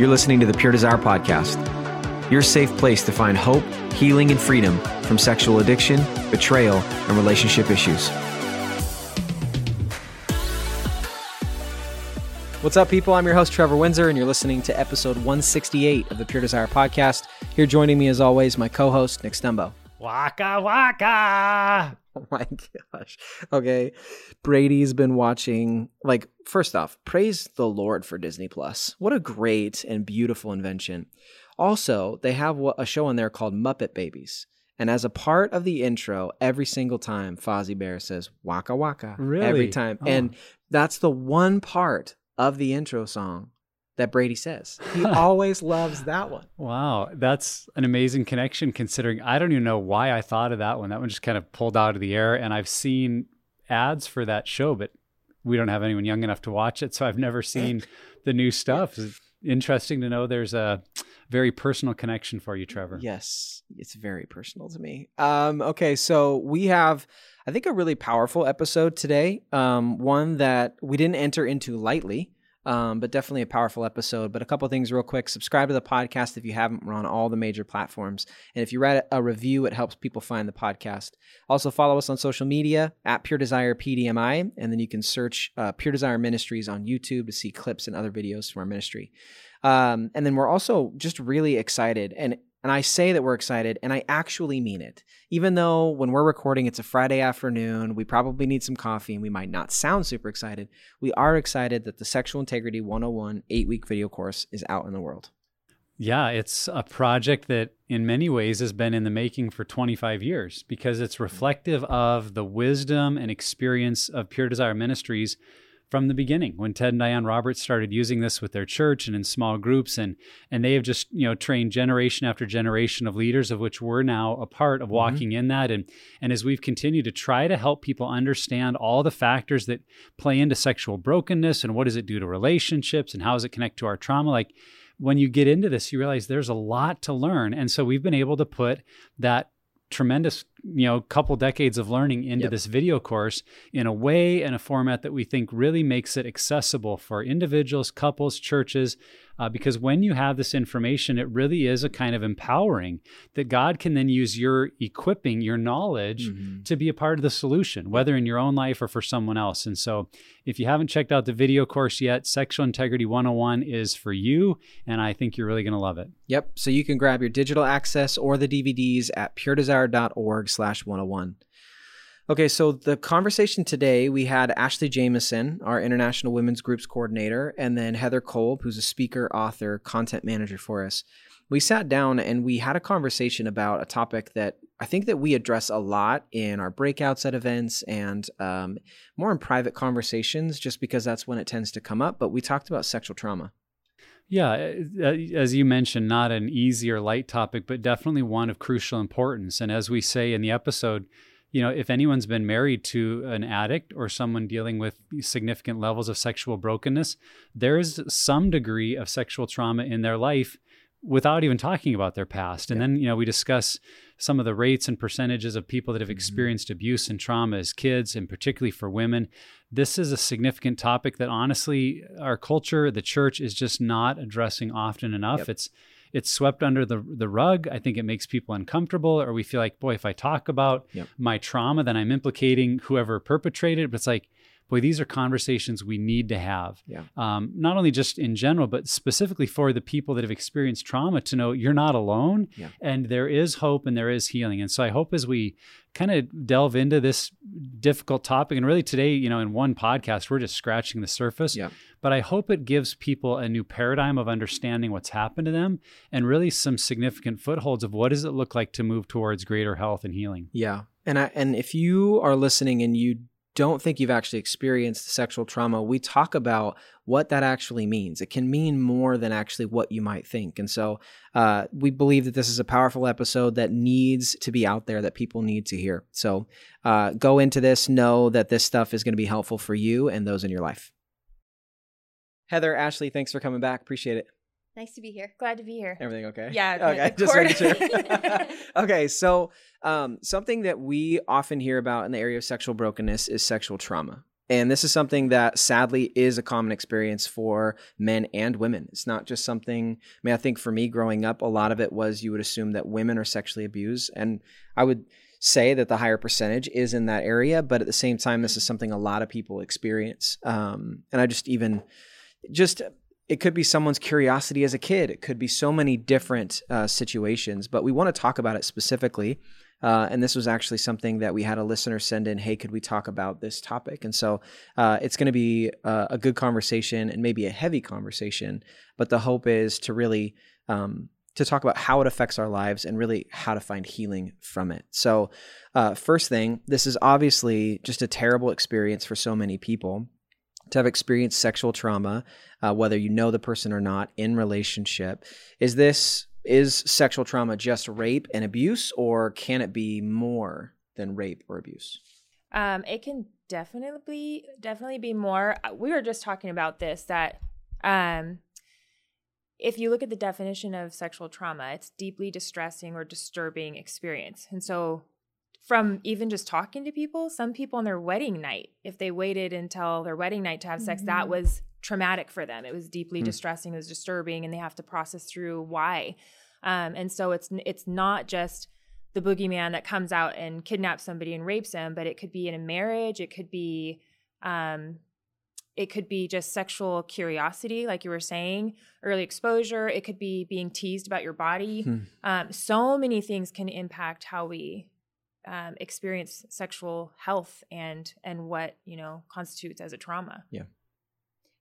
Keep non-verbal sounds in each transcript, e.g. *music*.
You're listening to the Pure Desire Podcast, your safe place to find hope, healing, and freedom from sexual addiction, betrayal, and relationship issues. What's up, people? I'm your host, Trevor Windsor, and you're listening to episode 168 of the Pure Desire Podcast. Here joining me, as always, my co host, Nick Stumbo. Waka waka. *laughs* Oh my gosh. Okay. Brady's been watching like first off, praise the Lord for Disney Plus. What a great and beautiful invention. Also, they have a show on there called Muppet Babies. And as a part of the intro, every single time Fozzie Bear says waka waka. Really? Every time. Oh. And that's the one part of the intro song that Brady says. *laughs* He always loves that one. Wow, that's an amazing connection considering I don't even know why I thought of that one. That one just kind of pulled out of the air and I've seen ads for that show, but we don't have anyone young enough to watch it, so I've never seen *laughs* the new stuff. It's interesting to know there's a very personal connection for you, Trevor. Yes, it's very personal to me. Um, okay, so we have, I think, a really powerful episode today. Um, one that we didn't enter into lightly, um, but definitely a powerful episode. But a couple things real quick. Subscribe to the podcast if you haven't. We're on all the major platforms. And if you write a review, it helps people find the podcast. Also, follow us on social media at Pure Desire PDMI. And then you can search uh, Pure Desire Ministries on YouTube to see clips and other videos from our ministry. Um, and then we're also just really excited. And and I say that we're excited, and I actually mean it. Even though when we're recording, it's a Friday afternoon, we probably need some coffee and we might not sound super excited. We are excited that the Sexual Integrity 101 eight week video course is out in the world. Yeah, it's a project that in many ways has been in the making for 25 years because it's mm-hmm. reflective of the wisdom and experience of Pure Desire Ministries from the beginning when Ted and Diane Roberts started using this with their church and in small groups and and they have just you know trained generation after generation of leaders of which we're now a part of walking mm-hmm. in that and and as we've continued to try to help people understand all the factors that play into sexual brokenness and what does it do to relationships and how does it connect to our trauma like when you get into this you realize there's a lot to learn and so we've been able to put that tremendous you know couple decades of learning into yep. this video course in a way and a format that we think really makes it accessible for individuals couples churches uh, because when you have this information it really is a kind of empowering that god can then use your equipping your knowledge mm-hmm. to be a part of the solution whether in your own life or for someone else and so if you haven't checked out the video course yet sexual integrity 101 is for you and i think you're really going to love it yep so you can grab your digital access or the dvds at puredesire.org slash 101. Okay, so the conversation today, we had Ashley Jameson, our International Women's Groups Coordinator, and then Heather Kolb, who's a speaker, author, content manager for us. We sat down and we had a conversation about a topic that I think that we address a lot in our breakouts at events and um, more in private conversations, just because that's when it tends to come up. But we talked about sexual trauma. Yeah, uh, as you mentioned, not an easy or light topic, but definitely one of crucial importance. And as we say in the episode, you know, if anyone's been married to an addict or someone dealing with significant levels of sexual brokenness, there is some degree of sexual trauma in their life without even talking about their past. And Yeah. then, you know, we discuss some of the rates and percentages of people that have Mhm. experienced abuse and trauma as kids, and particularly for women. This is a significant topic that honestly our culture, the church is just not addressing often enough. Yep. It's it's swept under the the rug. I think it makes people uncomfortable, or we feel like, boy, if I talk about Yep. my trauma, then I'm implicating whoever perpetrated. But it's like, boy, these are conversations we need to have. Yeah. Um, not only just in general, but specifically for the people that have experienced trauma to know you're not alone, Yeah. and there is hope and there is healing. And so I hope as we kind of delve into this difficult topic, and really today, you know, in one podcast, we're just scratching the surface. Yeah. But I hope it gives people a new paradigm of understanding what's happened to them and really some significant footholds of what does it look like to move towards greater health and healing. Yeah. And I and if you are listening and you don't think you've actually experienced sexual trauma, we talk about what that actually means. It can mean more than actually what you might think. And so uh, we believe that this is a powerful episode that needs to be out there that people need to hear. So uh, go into this, know that this stuff is going to be helpful for you and those in your life. Heather, Ashley, thanks for coming back. Appreciate it. Nice to be here. Glad to be here. Everything okay? Yeah, Okay. *laughs* Just making sure. *laughs* *laughs* okay. So, um, something that we often hear about in the area of sexual brokenness is sexual trauma. And this is something that sadly is a common experience for men and women. It's not just something, I mean, I think for me growing up, a lot of it was you would assume that women are sexually abused. And I would say that the higher percentage is in that area. But at the same time, this is something a lot of people experience. Um, and I just even, just it could be someone's curiosity as a kid. It could be so many different uh, situations, but we want to talk about it specifically. Uh, and this was actually something that we had a listener send in. Hey, could we talk about this topic? And so uh, it's going to be uh, a good conversation and maybe a heavy conversation. But the hope is to really um, to talk about how it affects our lives and really how to find healing from it. So, uh, first thing, this is obviously just a terrible experience for so many people to have experienced sexual trauma, uh, whether you know the person or not in relationship. Is this is sexual trauma just rape and abuse, or can it be more than rape or abuse? Um, it can definitely definitely be more. Uh, We were just talking about this that um, if you look at the definition of sexual trauma, it's deeply distressing or disturbing experience. And so from even just talking to people, some people on their wedding night, if they waited until their wedding night to have sex, that Mhm. was traumatic for them. It was deeply Hmm. distressing, it was disturbing, and they have to process through why. Um, and so it's it's not just the boogeyman that comes out and kidnaps somebody and rapes them, but it could be in a marriage, it could be um, it could be just sexual curiosity, like you were saying, early exposure. It could be being teased about your body. Hmm. Um, so many things can impact how we um, experience sexual health and and what you know constitutes as a trauma. Yeah.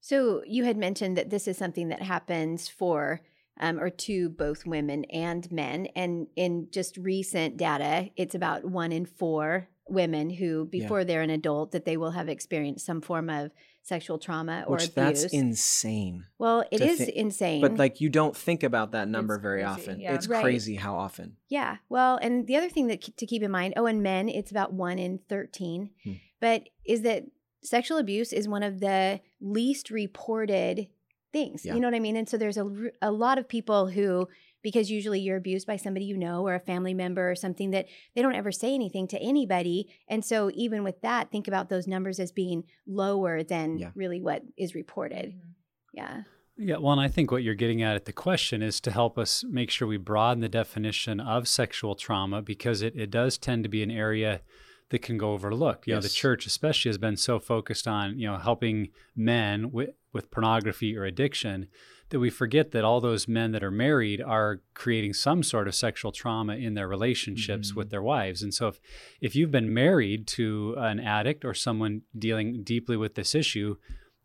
So you had mentioned that this is something that happens for um, or to both women and men, and in just recent data, it's about one in four women who, Yeah. before they're an adult, that they will have experienced some form of sexual trauma or Which abuse. that's insane. well, it is thi- insane. But like you don't think about that number It's very crazy, often. yeah. It's Right. crazy how often. Yeah. Well, and the other thing that to keep in mind, oh, in men, it's about one in 13, Hmm. but is that sexual abuse is one of the least reported things. Yeah. You know what I mean? And so there's a, a lot of people who, because usually you're abused by somebody you know or a family member or something that they don't ever say anything to anybody. And so even with that, think about those numbers as being lower than Yeah. really what is reported. Mm-hmm. Yeah. Yeah, well, and I think what you're getting at at the question is to help us make sure we broaden the definition of sexual trauma because it, it does tend to be an area that can go overlooked. You know, the church especially has been so focused on, you know, helping men with, with pornography or addiction that we forget that all those men that are married are creating some sort of sexual trauma in their relationships Mhm. with their wives. And so if if you've been married to an addict or someone dealing deeply with this issue,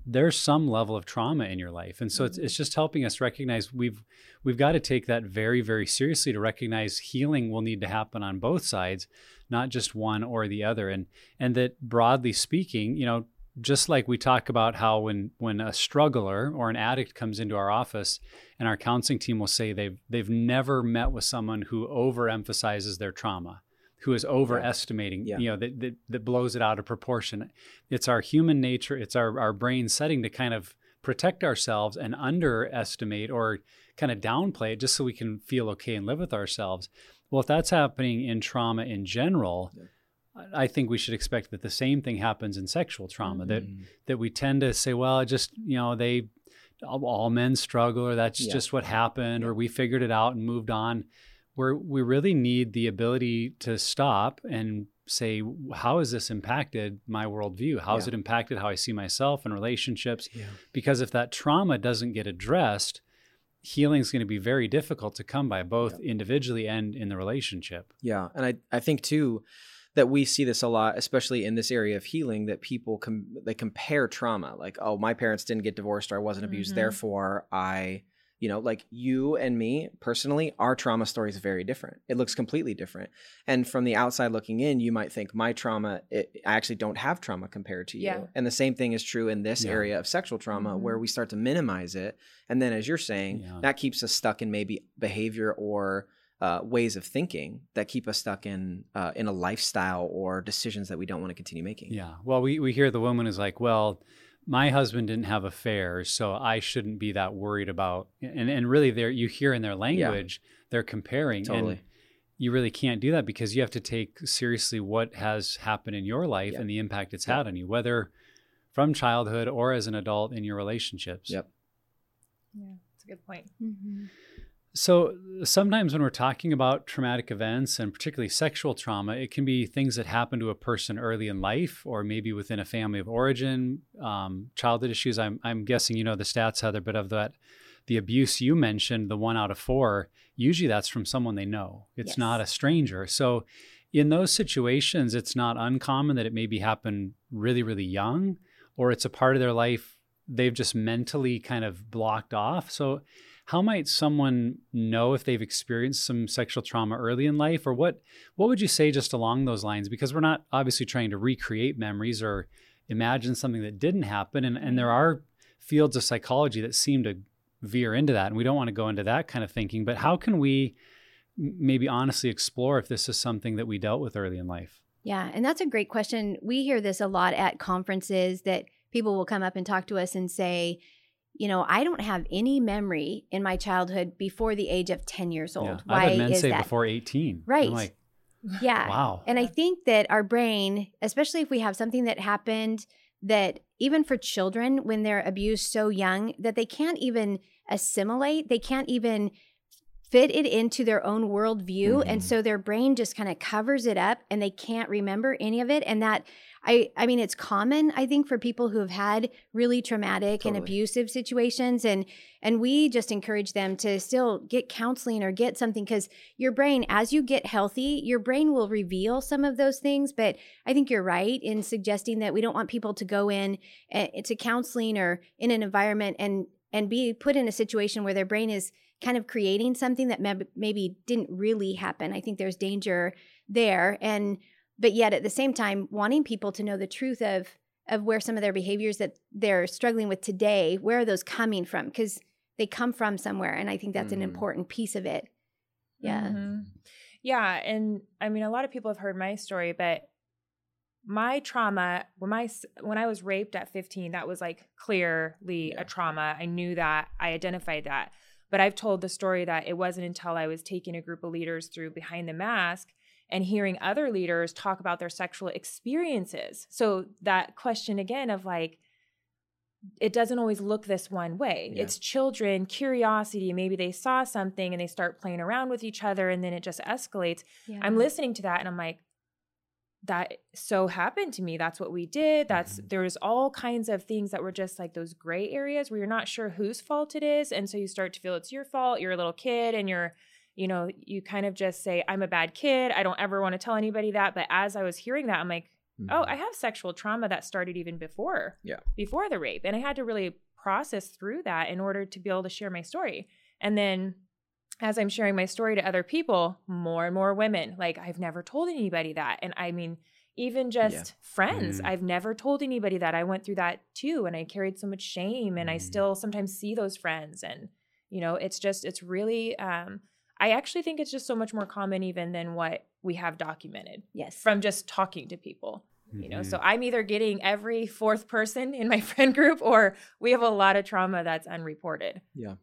there's some level of trauma in your life and so it's, it's just helping us recognize we've we've got to take that very very seriously to recognize healing will need to happen on both sides not just one or the other and and that broadly speaking you know just like we talk about how when when a struggler or an addict comes into our office and our counseling team will say they've they've never met with someone who overemphasizes their trauma who is overestimating Yeah. you know that, that that blows it out of proportion it's our human nature it's our our brain setting to kind of protect ourselves and underestimate or kind of downplay it just so we can feel okay and live with ourselves. Well, if that's happening in trauma in general, yeah. I think we should expect that the same thing happens in sexual trauma. Mm-hmm. That that we tend to say, well, just you know, they all men struggle, or that's yeah. just what happened, yeah. or we figured it out and moved on. Where we really need the ability to stop and say, how has this impacted my worldview? How has it impacted how I see myself and relationships? Because if that trauma doesn't get addressed, healing is going to be very difficult to come by, both individually and in the relationship. Yeah, and I I think too that we see this a lot, especially in this area of healing, that people com- they compare trauma, like, oh, my parents didn't get divorced or I wasn't abused, mm-hmm. therefore I, you know, like you and me personally, our trauma story is very different. It looks completely different. And from the outside looking in, you might think my trauma, it, I actually don't have trauma compared to you. Yeah. And the same thing is true in this yeah. area of sexual trauma, mm-hmm. where we start to minimize it. And then, as you're saying, yeah. that keeps us stuck in maybe behavior or uh, ways of thinking that keep us stuck in uh, in a lifestyle or decisions that we don't want to continue making. Yeah. Well, we we hear the woman is like, well, my husband didn't have affairs, so I shouldn't be that worried about. And and really, there you hear in their language, yeah. they're comparing. Totally. And you really can't do that because you have to take seriously what has happened in your life and the impact it's had on you, whether from childhood or as an adult in your relationships. Yep. Yeah, that's a good point. Mm-hmm. So sometimes when we're talking about traumatic events and particularly sexual trauma, it can be things that happen to a person early in life or maybe within a family of origin, um, childhood issues. I'm, I'm guessing you know the stats, Heather, but of that, the abuse you mentioned, the one out of four, usually that's from someone they know. It's yes. not a stranger. So in those situations, it's not uncommon that it maybe happen really, really young or it's a part of their life they've just mentally kind of blocked off. So how might someone know if they've experienced some sexual trauma early in life? Or what what would you say just along those lines? Because we're not obviously trying to recreate memories or imagine something that didn't happen. And, and there mm-hmm. are fields of psychology that seem to veer into that and we don't want to go into that kind of thinking. But how can we maybe honestly explore if this is something that we dealt with early in life? Yeah and that's a great question. We hear this a lot at conferences that people will come up and talk to us and say you know, I don't have any memory in my childhood before the age of 10 years old. Yeah. Why I've had men is say that? before 18. Right. I'm like, yeah. Wow. And I think that our brain, especially if we have something that happened that even for children when they're abused so young that they can't even assimilate, they can't even fit it into their own worldview. Mm-hmm. And so their brain just kind of covers it up and they can't remember any of it. And that I I mean it's common I think for people who have had really traumatic totally. and abusive situations and and we just encourage them to still get counseling or get something cuz your brain as you get healthy your brain will reveal some of those things but I think you're right in suggesting that we don't want people to go in uh, to counseling or in an environment and and be put in a situation where their brain is kind of creating something that maybe didn't really happen. I think there's danger there and but yet at the same time wanting people to know the truth of of where some of their behaviors that they're struggling with today where are those coming from because they come from somewhere and i think that's mm. an important piece of it yeah mm-hmm. yeah and i mean a lot of people have heard my story but my trauma when my when i was raped at 15 that was like clearly yeah. a trauma i knew that i identified that but i've told the story that it wasn't until i was taking a group of leaders through behind the mask and hearing other leaders talk about their sexual experiences. So that question again of like, it doesn't always look this one way. Yeah. It's children, curiosity. Maybe they saw something and they start playing around with each other and then it just escalates. Yeah. I'm listening to that and I'm like, that so happened to me. That's what we did. That's mm-hmm. there was all kinds of things that were just like those gray areas where you're not sure whose fault it is. And so you start to feel it's your fault. You're a little kid and you're you know, you kind of just say, I'm a bad kid. I don't ever want to tell anybody that. But as I was hearing that, I'm like, mm-hmm. oh, I have sexual trauma that started even before, yeah, before the rape. And I had to really process through that in order to be able to share my story. And then as I'm sharing my story to other people, more and more women, like, I've never told anybody that. And I mean, even just yeah. friends, mm-hmm. I've never told anybody that. I went through that too. And I carried so much shame. And mm-hmm. I still sometimes see those friends. And, you know, it's just, it's really, um, I actually think it's just so much more common even than what we have documented. Yes. From just talking to people. Mm-hmm. You know, so mm-hmm. I'm either getting every fourth person in my *laughs* friend group or we have a lot of trauma that's unreported. Yeah.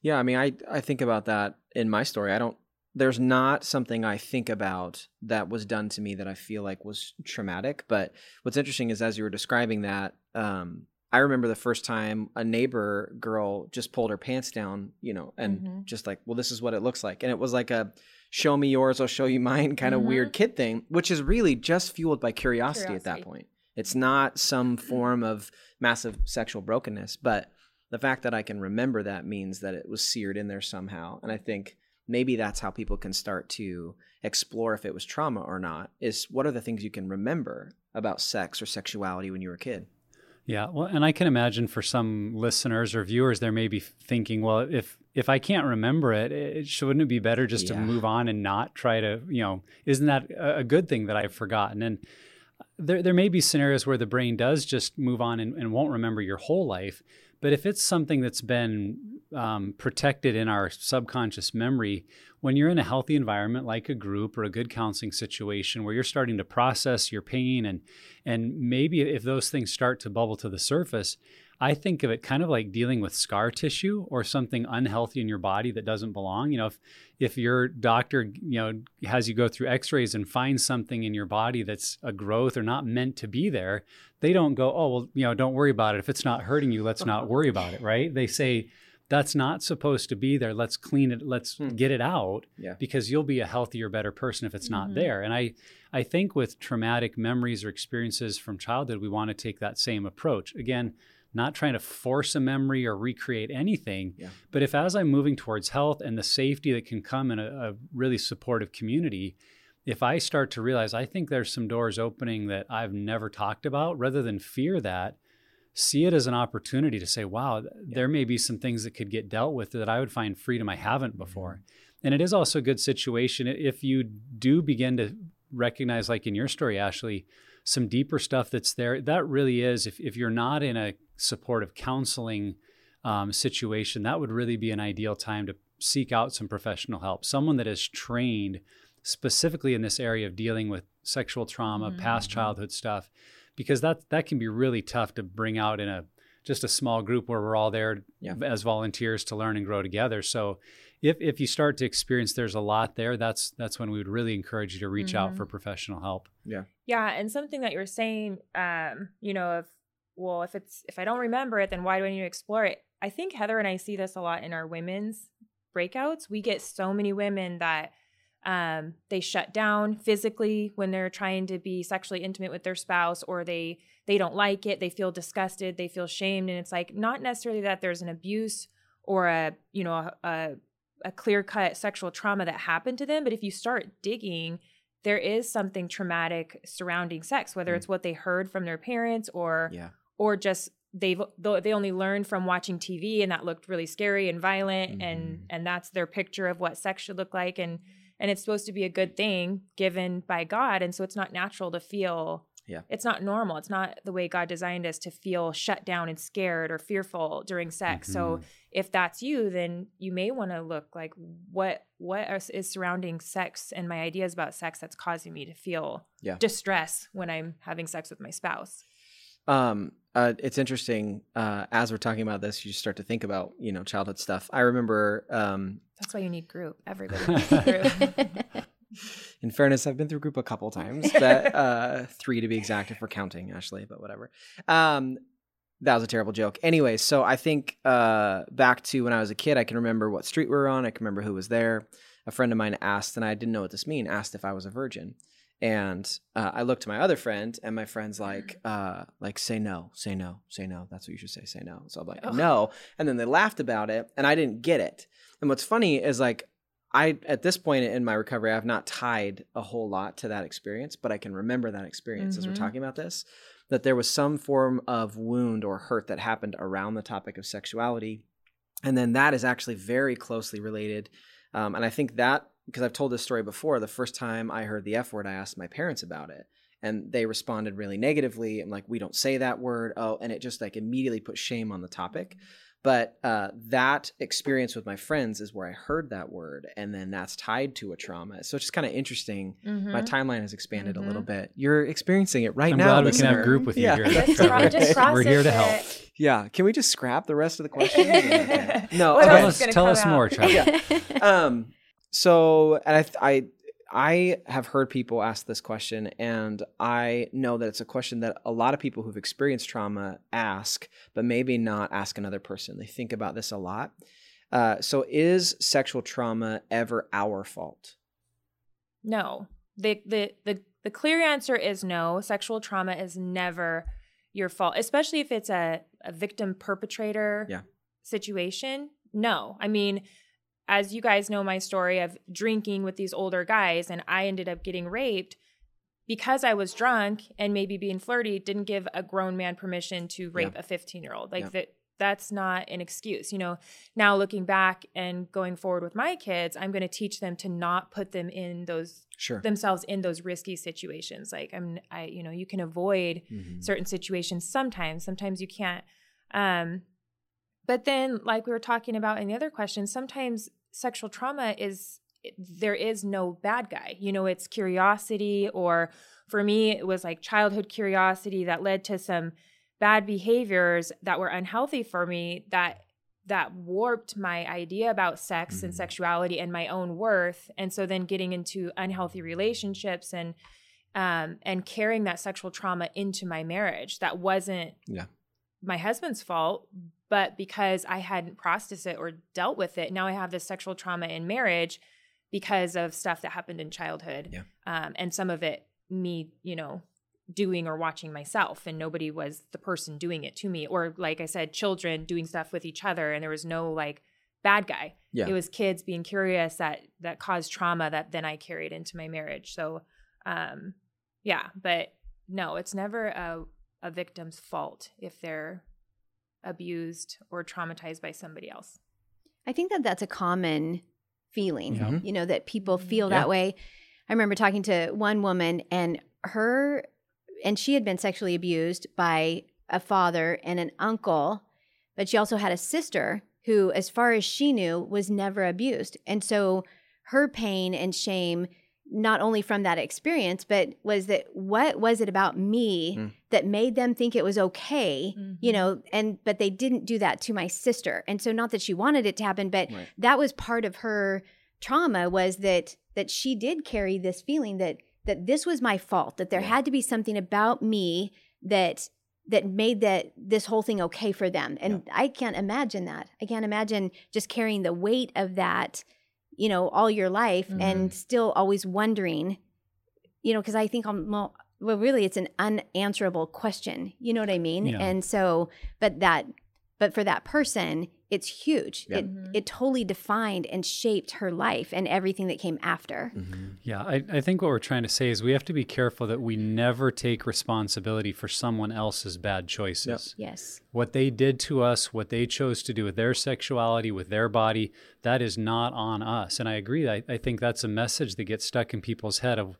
Yeah, I mean, I I think about that in my story. I don't. There's not something I think about that was done to me that I feel like was traumatic. But what's interesting is as you were describing that, um, I remember the first time a neighbor girl just pulled her pants down, you know, and Mhm. just like, well, this is what it looks like, and it was like a show me yours, I'll show you mine kind of Mhm. weird kid thing, which is really just fueled by curiosity, at that point. It's not some *clears throat* form of massive sexual brokenness, but the fact that I can remember that means that it was seared in there somehow. And I think maybe that's how people can start to explore if it was trauma or not is what are the things you can remember about sex or sexuality when you were a kid? Yeah, well, and I can imagine for some listeners or viewers, they may be thinking, well, if if I can't remember it, it shouldn't it be better just to move on and not try to, you know, isn't that a a good thing that I've forgotten? And uh, there there may be scenarios where the brain does just move on and, and won't remember your whole life. But if it's something that's been um, protected in our subconscious memory, when you're in a healthy environment like a group or a good counseling situation where you're starting to process your pain and and maybe if those things start to bubble to the surface, I think of it kind of like dealing with scar tissue or something unhealthy in your body that doesn't belong. You know, if if your doctor, you know, has you go through x-rays and finds something in your body that's a growth or not meant to be there, they don't go, "Oh, well, you know, don't worry about it. If it's not hurting you, let's not worry about it," right? They say that's not supposed to be there. Let's clean it. Let's Hmm. get it out Yeah. because you'll be a healthier, better person if it's not Mhm. there. And I, I think with traumatic memories or experiences from childhood, we want to take that same approach. Again, not trying to force a memory or recreate anything, Yeah. but if as I'm moving towards health and the safety that can come in a, a really supportive community, if I start to realize I think there's some doors opening that I've never talked about, rather than fear that, see it as an opportunity to say, wow, th- there may be some things that could get dealt with that I would find freedom I haven't before. And it is also a good situation if you do begin to recognize, like in your story, Ashley, some deeper stuff that's there. That really is, if, if you're not in a supportive counseling um, situation, that would really be an ideal time to seek out some professional help. Someone that is trained specifically in this area of dealing with sexual trauma, Mhm. past childhood stuff, because that that can be really tough to bring out in a just a small group where we're all there Yeah. as volunteers to learn and grow together. So if if you start to experience there's a lot there, that's that's when we would really encourage you to reach out Mhm. for professional help. Yeah, Yeah, and something that you're saying, um, you know, if well, if it's if I don't remember it, then why do I need to explore it? I think Heather and I see this a lot in our women's breakouts. We get so many women that um, they shut down physically when they're trying to be sexually intimate with their spouse, or they they don't like it, they feel disgusted, they feel shamed, and it's like not necessarily that there's an abuse or a you know a, a, a clear cut sexual trauma that happened to them, but if you start digging there is something traumatic surrounding sex, whether Mm. it's what they heard from their parents or Yeah. or just they've they only learned from watching TV and that looked really scary and violent Mhm. and and that's their picture of what sex should look like and and it's supposed to be a good thing given by God and so it's not natural to feel Yeah. it's not normal it's not the way God designed us to feel shut down and scared or fearful during sex so Mhm. if that's you then you may want to look like what what is, is surrounding sex and my ideas about sex that's causing me to feel Yeah. distress when i'm having sex with my spouse Um, uh, it's interesting. Uh, as we're talking about this, you start to think about you know childhood stuff. I remember. Um, that's why you need group everybody *laughs* needs group *laughs* in fairness, I've been through group a couple times. That uh, three to be exact, if we're counting Ashley, but whatever. Um, that was a terrible joke. Anyway, so I think uh, back to when I was a kid, I can remember what street we were on. I can remember who was there. A friend of mine asked, and I didn't know what this mean. Asked if I was a virgin, and uh, I looked to my other friend, and my friend's like, uh, like say no, say no, say no. That's what you should say, say no. So I'm like, no, and then they laughed about it, and I didn't get it. And what's funny is like I at this point in my recovery, I've not tied a whole lot to that experience, but I can remember that experience as we're Mhm. talking about this. That there was some form of wound or hurt that happened around the topic of sexuality, and then that is actually very closely related. Um, and I think that because I've told this story before, the first time I heard the F word, I asked my parents about it, and they responded really negatively. I'm like, "We don't say that word." Oh, and it just like immediately put shame on the topic. But uh, that experience with my friends is where I heard that word, and then that's tied to a trauma. So it's just kind of interesting. Mm-hmm. My timeline has expanded a little bit. You're experiencing it right I'm now. glad we can have listener. group with you Yeah. here. Just, That's pro- We're here to help. it. Yeah. Can we just scrap the rest of the question? No. *laughs* What Tell okay. else us, tell us more, Travis. Yeah. um so and I, I i have heard people ask this question and i know that it's a question that a lot of people who've experienced trauma ask but maybe not ask another person they think about this a lot uh, so is sexual trauma ever our fault No. The, the the the clear answer is no. Sexual trauma is never your fault, especially if it's a, a victim perpetrator Yeah. situation. No. I mean, as you guys know my story of drinking with these older guys and I ended up getting raped because I was drunk and maybe being flirty didn't give a grown man permission to rape a 15 year old. Like Yeah. that that's not an excuse. You know, now looking back and going forward with my kids, I'm going to teach them to not put them in those sure themselves in those risky situations. Like I'm I you know, you can avoid Mhm. certain situations sometimes, sometimes you can't. Um but then like we were talking about in the other question, sometimes sexual trauma is there is no bad guy. You know, it's curiosity or for me it was like childhood curiosity that led to some bad behaviors that were unhealthy for me that that warped my idea about sex and Mhm. sexuality and my own worth and so then getting into unhealthy relationships and um and carrying that sexual trauma into my marriage that wasn't Yeah. My husband's fault but because I hadn't processed it or dealt with it now I have this sexual trauma in marriage because of stuff that happened in childhood Yeah. um and some of it me you know doing or watching myself and nobody was the person doing it to me or like i said children doing stuff with each other and there was no like bad guy Yeah. it was kids being curious that that caused trauma that then i carried into my marriage so um yeah but no it's never a, a victim's fault if they're abused or traumatized by somebody else I think that that's a common feeling, Yeah. you know, that people mm-hmm. feel Yeah. that way. I remember talking to one woman and her, and she had been sexually abused by a father and an uncle, but she also had a sister who, as far as she knew, was never abused. And so her pain and shame, not only from that experience, but was that what was it about me Mm. that made them think it was okay, you Mhm. know, and but they didn't do that to my sister. And so not that she wanted it to happen, but Right. that was part of her trauma was that that she did carry this feeling that that this was my fault, that there Yeah. had to be something about me that that made that this whole thing okay for them. And I can't imagine that. I can't imagine just carrying the weight of that, you know, all your life and mm-hmm. still always wondering, you know, because I think I'm well, well, really it's an unanswerable question. You know what I mean? Yeah. And so, but that, but for that person, it's huge. Yeah. It Mhm. it totally defined and shaped her life and everything that came after. Mhm. Yeah, I, I think what we're trying to say is we have to be careful that we never take responsibility for someone else's bad choices. Yes. What they did to us, what they chose to do with their sexuality, with their body, that is not on us. And I agree. I, I think that's a message that gets stuck in people's head of,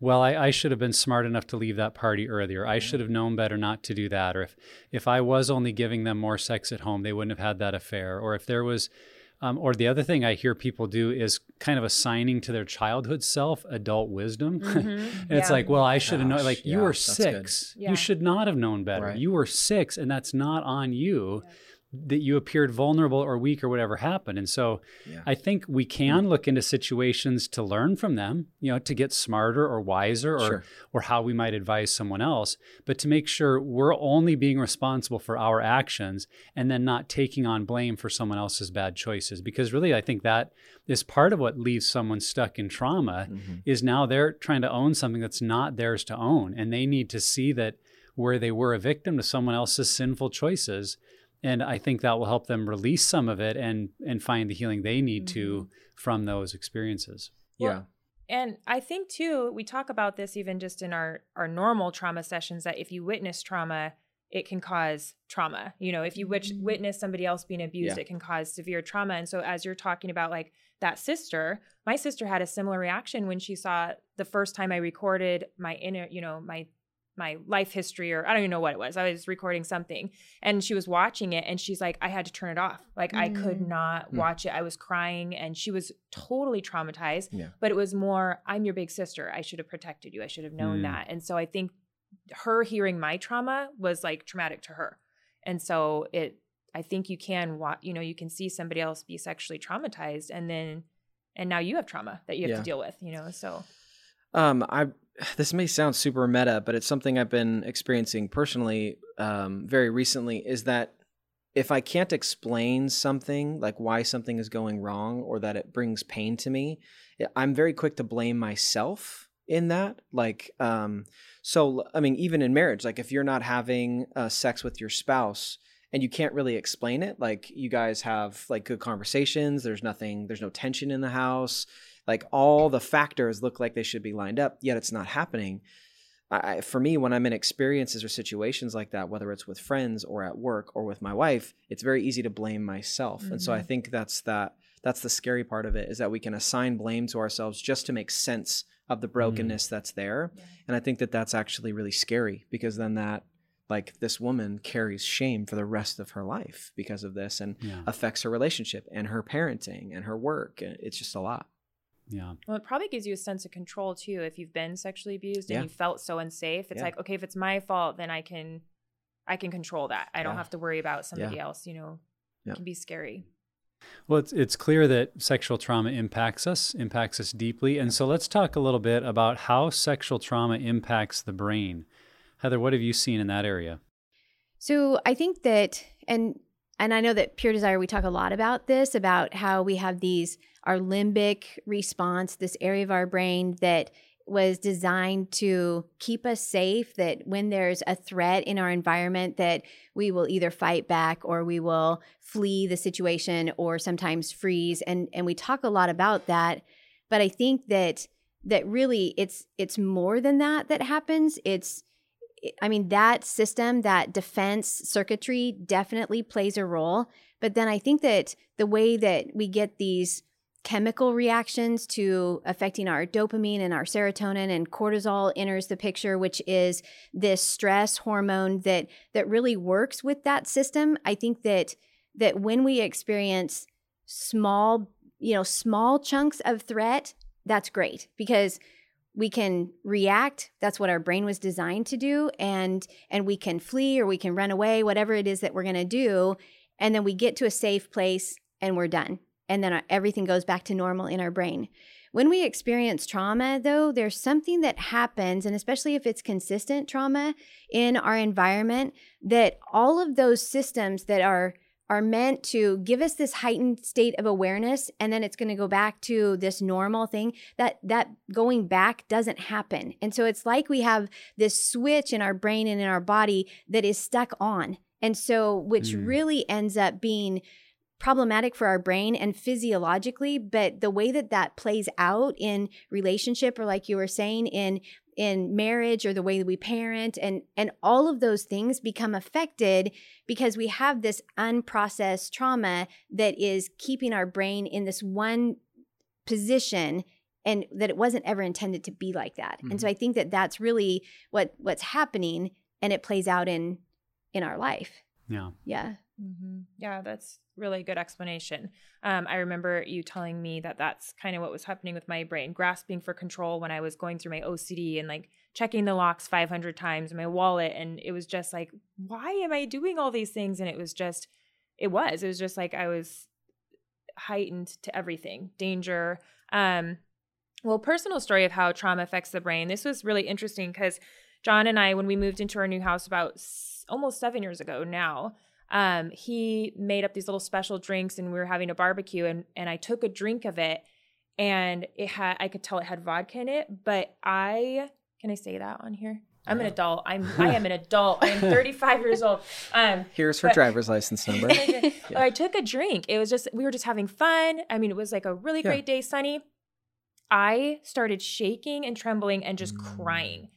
well, I, I should have been smart enough to leave that party earlier. I should have known better not to do that. Or if, if I was only giving them more sex at home, they wouldn't have had that affair. Or if there was, um, or the other thing I hear people do is kind of assigning to their childhood self adult wisdom. and *laughs* it's Yeah. like, well, I should have known. Like, you were six. Yeah. You should not have known better. Right. You were six, and that's not on you that you appeared vulnerable or weak or whatever happened. And so Yeah. I think we can look into situations to learn from them, you know, to get smarter or wiser or Sure. or how we might advise someone else, but to make sure we're only being responsible for our actions and then not taking on blame for someone else's bad choices because really I think that is part of what leaves someone stuck in trauma Mhm. is now they're trying to own something that's not theirs to own and they need to see that where they were a victim to someone else's sinful choices and i think that will help them release some of it and and find the healing they need to mm-hmm. from those experiences Yeah. And I think too, we talk about this even just in our our normal trauma sessions that if you witness trauma, it can cause trauma. You know, if you witch, mm-hmm. witness somebody else being abused, Yeah. it can cause severe trauma. And so as you're talking about like that sister, my sister had a similar reaction when she saw the first time I recorded my inner, you know, my my life history or I don't even know what it was. I was recording something and she was watching it and she's like, I had to turn it off. Like mm. I could mm. not mm. watch it. I was crying and she was totally traumatized. Yeah. But it was more, I'm your big sister. I should have protected you. I should have known mm. that. And so I think her hearing my trauma was like traumatic to her. And so it I think you can watch, you know, you can see somebody else be sexually traumatized and then and now you have trauma that you have yeah. to deal with, you know. So um I *sighs* this may sound super meta, but it's something I've been experiencing personally um, very recently. Is that if I can't explain something, like why something is going wrong or that it brings pain to me, I'm very quick to blame myself in that. Like, um, so I mean, even in marriage, like if you're not having uh, sex with your spouse, and you can't really explain it like you guys have like good conversations there's nothing there's no tension in the house like all the factors look like they should be lined up, yet it's not happening. I, for me, when I'm in experiences or situations like that, whether it's with friends or at work or with my wife, it's very easy to blame myself. Mm-hmm. And so I mm-hmm. think that's that that's the scary part of it is that we can assign blame to ourselves just to make sense of the brokenness mm-hmm. that's there. Yeah. And I think that that's actually really scary because then that like this woman carries shame for the rest of her life because of this and yeah. affects her relationship and her parenting and her work. It's just a lot. Yeah. Well, it probably gives you a sense of control too. If you've been sexually abused and yeah. you felt so unsafe, it's yeah. like, okay, if it's my fault, then I can, I can control that. I don't have to worry about somebody else. You know, it can be scary. Well, it's it's clear that sexual trauma impacts us, impacts us deeply, and so let's talk a little bit about how sexual trauma impacts the brain. Heather, what have you seen in that area? So I think that, and and I know that Pure Desire, we talk a lot about this, about how we have these our limbic response, this area of our brain that was designed to keep us safe that when there's a threat in our environment that we will either fight back or we will flee the situation or sometimes freeze. And and we talk a lot about that. But i think that that really it's it's more than that that happens. It's i mean that system that defense circuitry definitely plays a role. But then i think that the way that we get these chemical reactions to affecting our dopamine and our serotonin and cortisol enters the picture which is this stress hormone that that really works with that system. I think that that when we experience small you know small chunks of threat that's great because we can react. That's what our brain was designed to do and and we can flee or we can run away whatever it is that we're going to do and then we get to a safe place and we're done and then everything goes back to normal in our brain. When we experience trauma, though, there's something that happens, and especially if it's consistent trauma in our environment, that all of those systems that are are meant to give us this heightened state of awareness and then it's going to go back to this normal thing that that going back doesn't happen and so it's like we have this switch in our brain and in our body that is stuck on and so which mm. really ends up being problematic for our brain and physiologically but the way that that plays out in relationship or like you were saying in in marriage or the way that we parent and and all of those things become affected because we have this unprocessed trauma that is keeping our brain in this one position and that it wasn't ever intended to be like that mm-hmm. and so mm-hmm. i think that that's really what what's happening and it plays out in in our life yeah yeah mm-hmm. yeah that's really a good explanation. Um, I remember you telling me that that's kind of what was happening with my brain, grasping for control when I was going through my OCD and like checking the locks 500 times my wallet. And it was just like, why am I doing all these things? And it was just, it was, it was just like I was heightened to everything, danger. Um, well, personal story of how trauma affects the brain. This was really interesting because John and I, when we moved into our new house about s- almost seven years ago now, um, he made up these little special drinks and we were having a barbecue and, and I took a drink of it and it had I could tell it had vodka in it, but I can I say that on here? I'm an adult. I'm *laughs* I am an adult. I am 35 years old. Um, Here's her but, driver's license number. *laughs* yeah. I took a drink. It was just we were just having fun. I mean, it was like a really great yeah. day, sunny. I started shaking and trembling and just mm. crying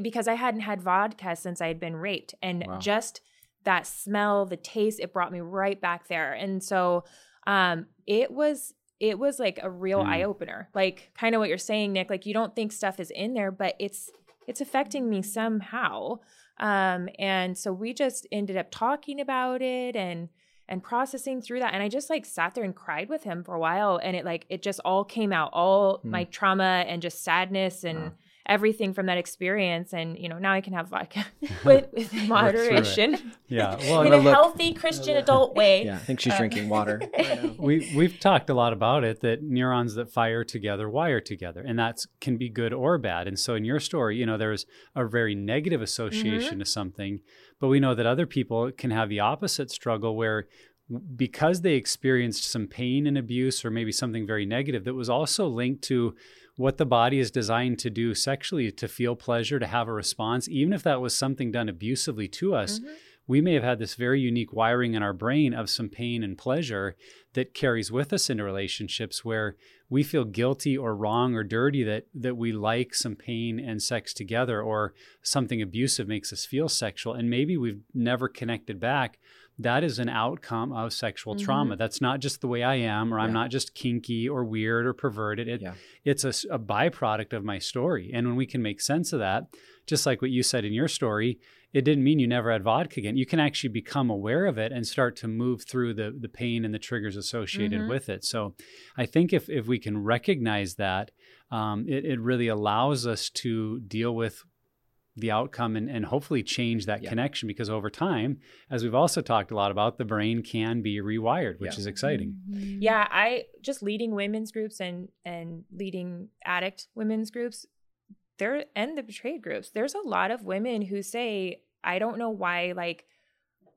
because I hadn't had vodka since I had been raped, and wow. just that smell, the taste, it brought me right back there. And so um it was it was like a real mm. eye opener. Like kind of what you're saying, Nick, like you don't think stuff is in there, but it's it's affecting me somehow. Um, and so we just ended up talking about it and and processing through that. And I just like sat there and cried with him for a while. And it like it just all came out, all Hmm. my trauma and just sadness and Wow. Everything from that experience. And you know, now I can have vodka *laughs* *laughs* with, with moderation. Yeah. *laughs* Well, in a look- healthy Christian adult way. Yeah, I think she's Uh, drinking water. we we've talked a lot about it that neurons that fire together wire together and that can be good or bad and so in your story you know there's a very negative association to something but we know that other people can have the opposite struggle where because they experienced some pain and abuse or maybe something very negative that was also linked to what the body is designed to do sexually to feel pleasure to have a response even if that was something done abusively to us Mhm. We may have had this very unique wiring in our brain of some pain and pleasure that carries with us into relationships where we feel guilty or wrong or dirty that that we like some pain and sex together or something abusive makes us feel sexual and maybe we've never connected back that is an outcome of sexual Mhm. trauma that's not just the way i am or i'm Yeah. not just kinky or weird or perverted it, Yeah. it's a byproduct of my story and when we can make sense of that just like what you said in your story it didn't mean you never had vodka again. You can actually become aware of it and start to move through the the pain and the triggers associated Mhm. with it. So, I think if if we can recognize that, um, it it really allows us to deal with the outcome and, and hopefully change that Yeah. connection because over time as we've also talked a lot about the brain can be rewired which Yeah. is exciting Yeah, I just leading women's groups and and leading addict women's groups there and the betrayed groups. There's a lot of women who say, I don't know why like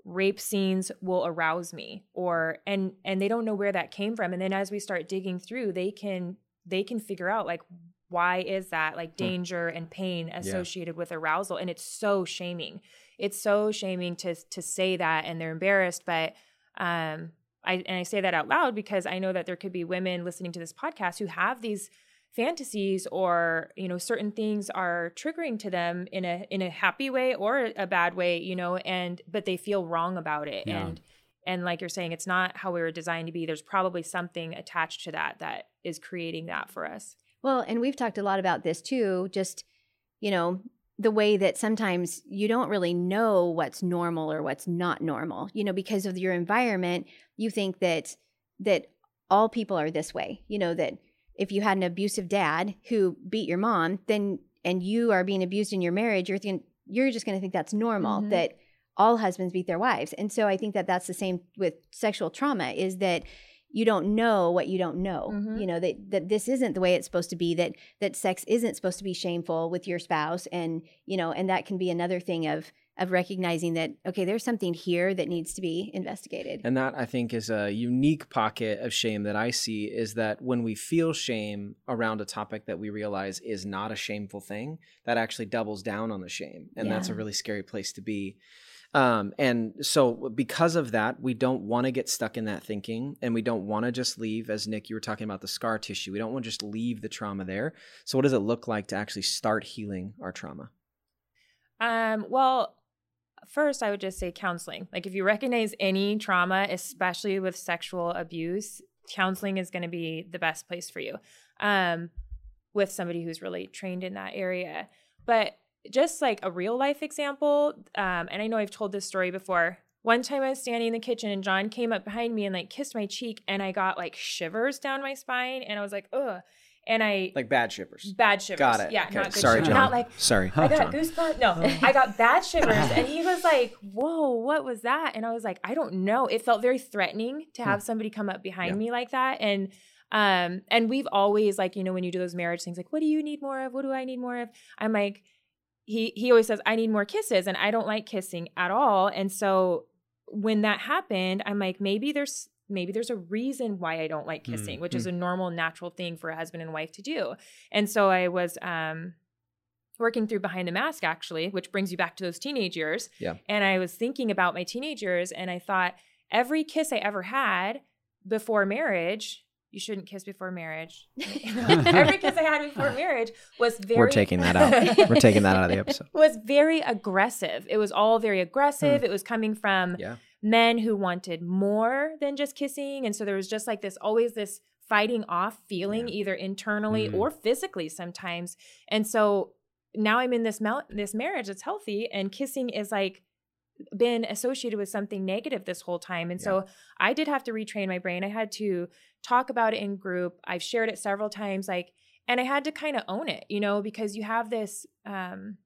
rape scenes will arouse me or and and they don't know where that came from. And then as we start digging through, they can they can figure out like why is that like danger and pain associated with arousal and it's so shaming it's so shaming to to say that and they're embarrassed but um I and I say that out loud because I know that there could be women listening to this podcast who have these fantasies or you know certain things are triggering to them in a in a happy way or a bad way you know and but they feel wrong about it. Yeah. and and like you're saying it's not how we were designed to be. There's probably something attached to that that is creating that for us. Well, and we've talked a lot about this too, just, you know, the way that sometimes you don't really know what's normal or what's not normal, you know, because of your environment, you think that that all people are this way, you know, that if you had an abusive dad who beat your mom, then and you are being abused in your marriage, you're thinking you're just going to think that's normal Mhm. that all husbands beat their wives. And so I think that that's the same with sexual trauma is that you don't know what you don't know. Mhm. You know that that this isn't the way it's supposed to be that that sex isn't supposed to be shameful with your spouse and you know and that can be another thing of of recognizing that okay there's something here that needs to be investigated. And that I think is a unique pocket of shame that I see is that when we feel shame around a topic that we realize is not a shameful thing, that actually doubles down on the shame. And that's a really scary place to be. Um, and so because of that, we don't want to get stuck in that thinking and we don't want to just leave, as Nick, you were talking about the scar tissue. We don't want to just leave the trauma there. So what does it look like to actually start healing our trauma? Um, well, first I would just say counseling. Like if you recognize any trauma, especially with sexual abuse, counseling is going to be the best place for you. Um, with somebody who's really trained in that area. But just like a real life example, um, and I know I've told this story before. One time I was standing in the kitchen and John came up behind me and like kissed my cheek and I got like shivers down my spine and I was like, ugh. And I Like bad shivers. bad shivers. Got it. Yeah, Okay. not good Sorry, shivers. John. Not like Sorry. I got John. goosebumps. No, I got bad shivers. And he was like, Whoa, what was that? And I was like, I don't know. It felt very threatening to have somebody come up behind Hmm. Yeah. me like that. And um, and we've always like, you know, when you do those marriage things, like, what do you need more of? What do I need more of? I'm like, he he always says, I need more kisses, and I don't like kissing at all. And so when that happened, I'm like, maybe there's maybe there's a reason why I don't like kissing, mm, which is mm. a normal, natural thing for a husband and wife to do. And so I was um working through behind the mask actually, which brings you back to those teenage years. Yeah. And I was thinking about my teenage years and I thought every kiss I ever had before marriage, you shouldn't kiss before marriage. *laughs* *laughs* every kiss I had before marriage was very We're taking that out. We're taking that out of the episode. *laughs* was very aggressive. It was all very aggressive. Hmm. It was coming from Yeah. Men who wanted more than just kissing. And so there was just like this always this fighting off feeling, Yeah. either internally Mhm. or physically sometimes. And so now I'm in this mel- this marriage that's healthy and kissing is like been associated with something negative this whole time. And yeah. so I did have to retrain my brain. I had to talk about it in group. I've shared it several times like and I had to kind of own it, you know, because you have this um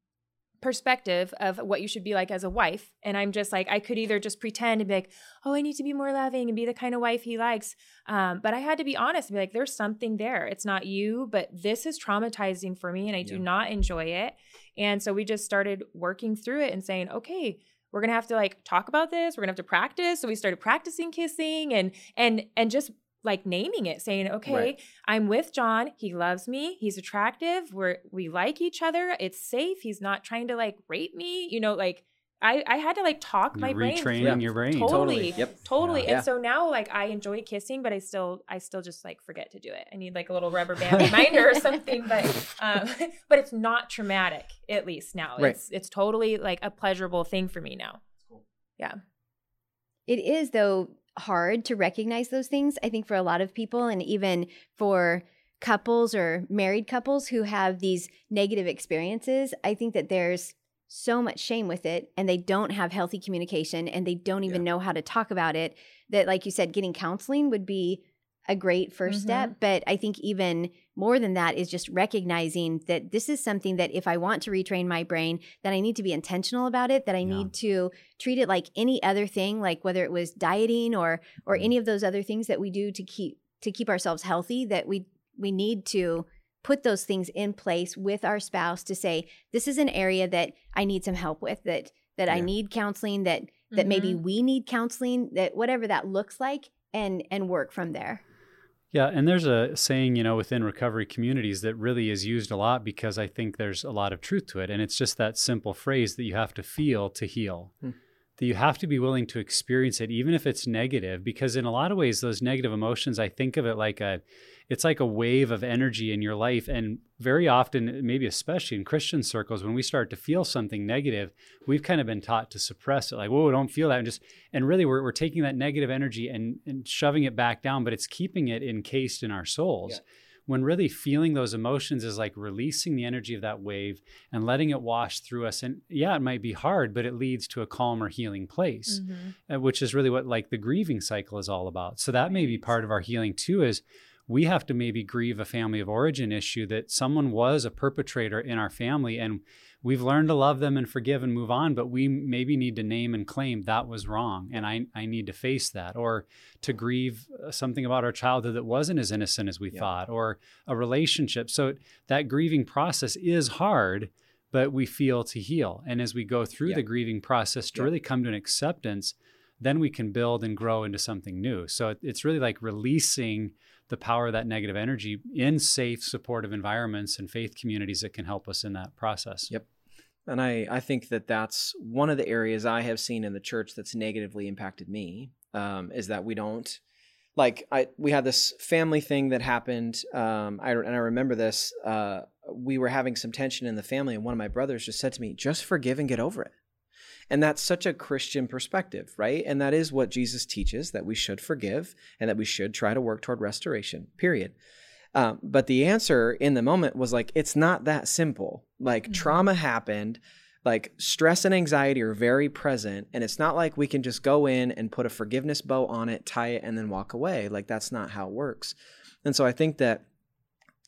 perspective of what you should be like as a wife. And I'm just like, I could either just pretend and be like, oh, I need to be more loving and be the kind of wife he likes. Um, but I had to be honest and be like, there's something there. It's not you, but this is traumatizing for me and I do not enjoy it. And so we just started working through it and saying, okay, we're gonna have to like talk about this. We're gonna have to practice. So we started practicing kissing and and and just like naming it saying okay right. i'm with john he loves me he's attractive we're we like each other it's safe he's not trying to like rape me you know like I, I had to like talk You're my brain retraining your brain totally totally, yep. totally. Yeah. and so now like I enjoy kissing but I still I still just like forget to do it I need like a little rubber band *laughs* reminder or something but um *laughs* but it's not traumatic at least now right. it's it's totally like a pleasurable thing for me now yeah it is though hard to recognize those things, I think, for a lot of people, and even for couples or married couples who have these negative experiences. I think that there's so much shame with it, and they don't have healthy communication and they don't even yeah. know how to talk about it. That, like you said, getting counseling would be a great 1st mm-hmm. step. But I think even more than that is just recognizing that this is something that if I want to retrain my brain, that I need to be intentional about it, that I yeah. need to treat it like any other thing, like whether it was dieting or or mm-hmm. any of those other things that we do to keep to keep ourselves healthy, that we we need to put those things in place with our spouse to say this is an area that I need some help with that that yeah. I need counseling that that mm-hmm. maybe we need counseling that whatever that looks like and and work from there. Yeah, and there's a saying, you know, within recovery communities that really is used a lot because I think there's a lot of truth to it. And it's just that simple phrase that you have to feel to heal. Hmm that you have to be willing to experience it even if it's negative because in a lot of ways those negative emotions i think of it like a it's like a wave of energy in your life and very often maybe especially in christian circles when we start to feel something negative we've kind of been taught to suppress it like whoa don't feel that and just and really we're, we're taking that negative energy and, and shoving it back down but it's keeping it encased in our souls yeah when really feeling those emotions is like releasing the energy of that wave and letting it wash through us. And yeah, it might be hard, but it leads to a calmer, healing place, mm-hmm. uh, which is really what like the grieving cycle is all about. So that may be part of our healing too, is we have to maybe grieve a family of origin issue that someone was a perpetrator in our family and we've learned to love them and forgive and move on, but we maybe need to name and claim that was wrong and I, I need to face that or to grieve uh, something about our childhood that wasn't as innocent as we yeah. thought or a relationship. So that grieving process is hard, but we feel to heal. And as we go through yeah. the grieving process to yeah. really come to an acceptance, then we can build and grow into something new. So it's really like releasing the power of that negative energy in safe, supportive environments and faith communities that can help us in that process. Yep. And I, I think that that's one of the areas I have seen in the church that's negatively impacted me um, is that we don't like I we had this family thing that happened. Um, I and I remember this. Uh, we were having some tension in the family, and one of my brothers just said to me, "Just forgive and get over it." And that's such a Christian perspective, right? And that is what Jesus teaches that we should forgive and that we should try to work toward restoration, period. Um, but the answer in the moment was like, it's not that simple. Like, mm-hmm. trauma happened, like, stress and anxiety are very present. And it's not like we can just go in and put a forgiveness bow on it, tie it, and then walk away. Like, that's not how it works. And so I think that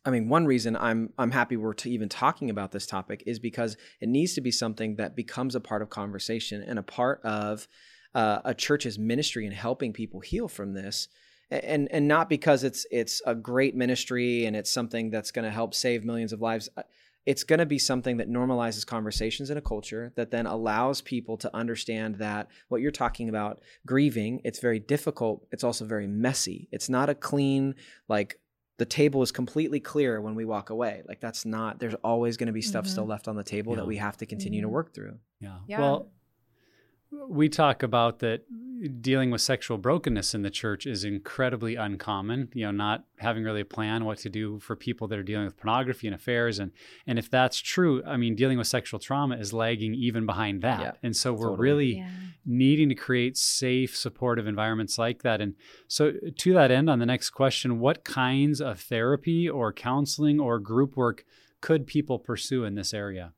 I mean, one reason I'm I'm happy we're even talking about this topic is because it needs to be something that becomes a part of conversation and a part of uh, a church's ministry in helping people heal from this, and and not because it's it's a great ministry and it's something that's going to help save millions of lives. Uh, it's going to be something that normalizes conversations in a culture that then allows people to understand that what you're talking about grieving it's very difficult it's also very messy it's not a clean like the table is completely clear when we walk away. Like that's not there's always going to be stuff mm-hmm. still left on the table yeah. that we have to continue mm-hmm. to work through. Yeah. yeah. Well, we talk about that dealing with sexual brokenness in the church is incredibly uncommon you know not having really a plan what to do for people that are dealing with pornography and affairs and and if that's true i mean dealing with sexual trauma is lagging even behind that Yeah, and so we're totally. really Yeah. needing to create safe supportive environments like that and so to that end on the next question what kinds of therapy or counseling or group work could people pursue in this area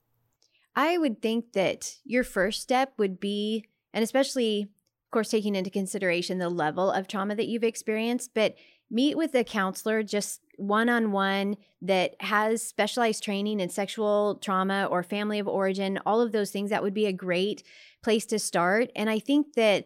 I would think that your first step would be, and especially, of course, taking into consideration the level of trauma that you've experienced, but meet with a counselor just one on one that has specialized training in sexual trauma or family of origin, all of those things. That would be a great place to start. And I think that.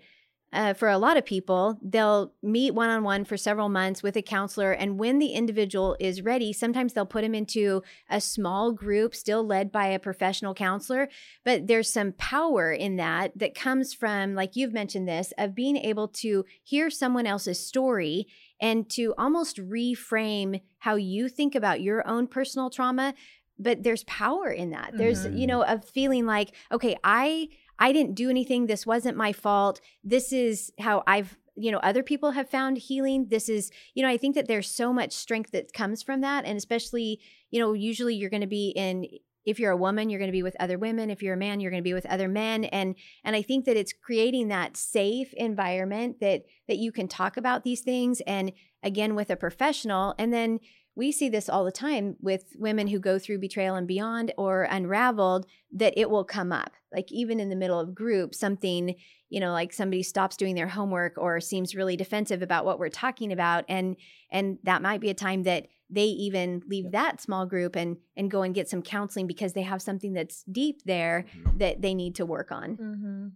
Uh, for a lot of people, they'll meet one on one for several months with a counselor. And when the individual is ready, sometimes they'll put them into a small group, still led by a professional counselor. But there's some power in that that comes from, like you've mentioned this, of being able to hear someone else's story and to almost reframe how you think about your own personal trauma. But there's power in that. There's, Mhm. you know, a feeling like, okay, I I didn't do anything. This wasn't my fault. This is how I've you know other people have found healing. This is you know i think that there's so much strength that comes from that. And especially you know usually you're going to be in if you're a woman you're going to be with other women. If you're a man you're going to be with other men. And and i think that it's creating that safe environment that that you can talk about these things and again with a professional. And then we see this all the time with women who go through betrayal and beyond or unraveled that it will come up. Like even in the middle of group something you know like somebody stops doing their homework or seems really defensive about what we're talking about and and that might be a time that they even leave that small group and and go and get some counseling because they have something that's deep there that they need to work on. Mm-hmm.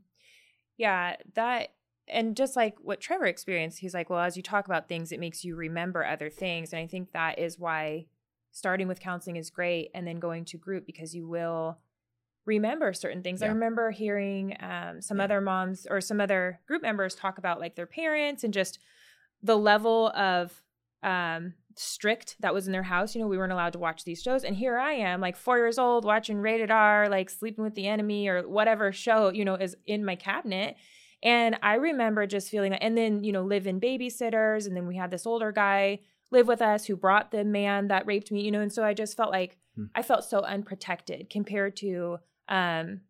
Yeah, that and just like what Trevor experienced, he's like, well, as you talk about things, it makes you remember other things, and I think that is why starting with counseling is great, and then going to group because you will remember certain things. I remember hearing um, some other moms or some other group members talk about like their parents and just the level of um strict that was in their house. You know we weren't allowed to watch these shows and here i am like four years old watching rated r like sleeping with the enemy or whatever show you know is in my cabinet and i remember just feeling and then you know live in babysitters and then we had this older guy live with us who brought the man that raped me you know and so i just felt like Hmm. i felt so unprotected compared to um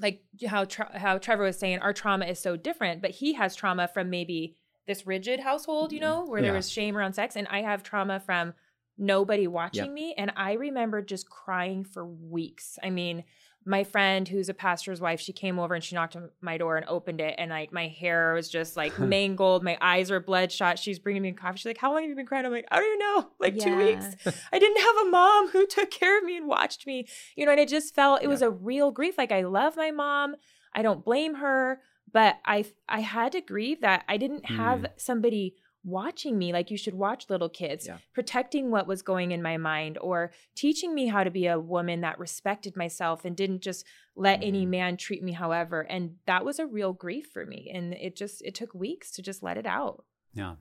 like how Tre- how Trevor was saying our trauma is so different but he has trauma from maybe this rigid household you know where there Yeah. was shame around sex and I have trauma from nobody watching Yep. me and I remember just crying for weeks I mean my friend who's a pastor's wife she came over and she knocked on my door and opened it and like my hair was just like mangled. My eyes were bloodshot. She's bringing me coffee. She's like how long have you been crying? I'm like i don't even know like two weeks. I didn't have a mom who took care of me and watched me, you know, and it just felt it was a real grief. Like I love my mom. I don't blame her, but I I had to grieve that I didn't have mm. somebody watching me like you should watch little kids, Yeah. protecting what was going in my mind or teaching me how to be a woman that respected myself and didn't just let any Mhm. man treat me however. And that was a real grief for me. And it just it took weeks to just let it out. Yeah.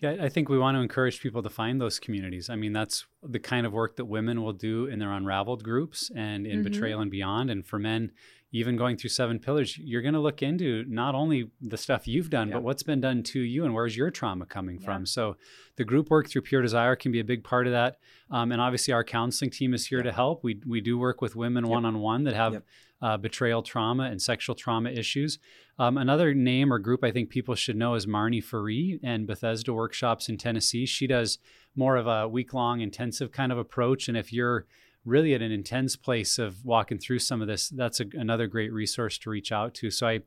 Yeah, I think we want to encourage people to find those communities. I mean, that's the kind of work that women will do in their unraveled groups and in Mhm. betrayal and beyond. And for men, even going through seven pillars, you're going to look into not only the stuff you've done, Yeah. but what's been done to you and where's your trauma coming Yeah. from. So the group work through Pure Desire can be a big part of that. Um, and obviously, our counseling team is here to help. We, we do work with women one on one that have uh, betrayal trauma and sexual trauma issues. Um, another name or group I think people should know is Marnie Ferree and Bethesda Workshops in Tennessee. She does more of a week long intensive kind of approach. And if you're really at an intense place of walking through some of this, that's a, another great resource to reach out to. So I,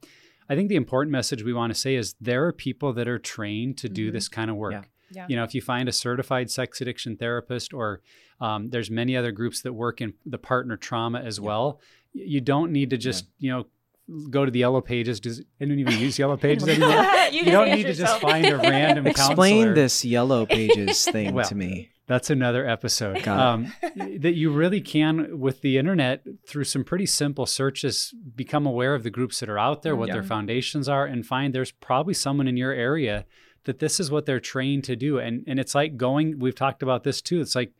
I think the important message we want to say is there are people that are trained to do Mhm. this kind of work. Yeah. Yeah. You know, if you find a certified sex addiction therapist, or um, there's many other groups that work in the partner trauma as Yeah. well, you don't need to just you know go to the yellow pages. Does anyone even use yellow *laughs* pages anymore? you, you don't answer need to just find a random Explain counselor. this yellow pages thing *laughs* Well, to me. That's another episode. Um, *laughs* that you really can, with the internet, through some pretty simple searches, become aware of the groups that are out there, what Yeah. their foundations are, and find there's probably someone in your area that this is what they're trained to do. And and it's like going. We've talked about this too. It's like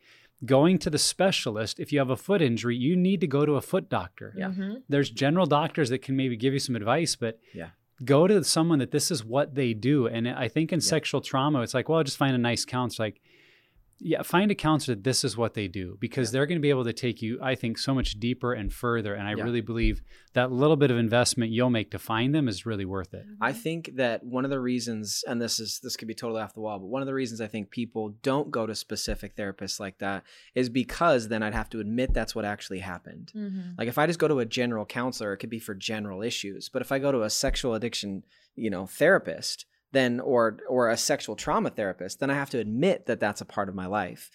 going to the specialist if you have a foot injury you need to go to a foot doctor Yeah. Mhm. there's general doctors that can maybe give you some advice but Yeah. go to someone that this is what they do and i think in sexual trauma it's like well I'll just find a nice counselor like yeah find a counselor that this is what they do because they're going to be able to take you i think so much deeper and further and i Yeah. really believe that little bit of investment you'll make to find them is really worth it I think that one of the reasons, and this is this could be totally off the wall, but one of the reasons I think people don't go to specific therapists like that is because then I'd have to admit that's what actually happened. Mhm. Like if I just go to a general counselor, it could be for general issues. But if I go to a sexual addiction, you know, therapist, then or or a sexual trauma therapist, then I have to admit that that's a part of my life.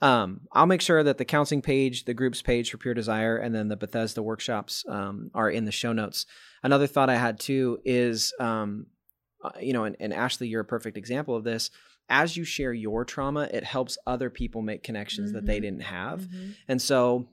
Um, I'll make sure that the counseling page, the groups page for Pure Desire, and then the Bethesda workshops um, are in the show notes. Another thought I had too is, um, uh, you know, and, and Ashley, you're a perfect example of this. As you share your trauma, it helps other people make connections that they Mhm. didn't have. Mhm. And so,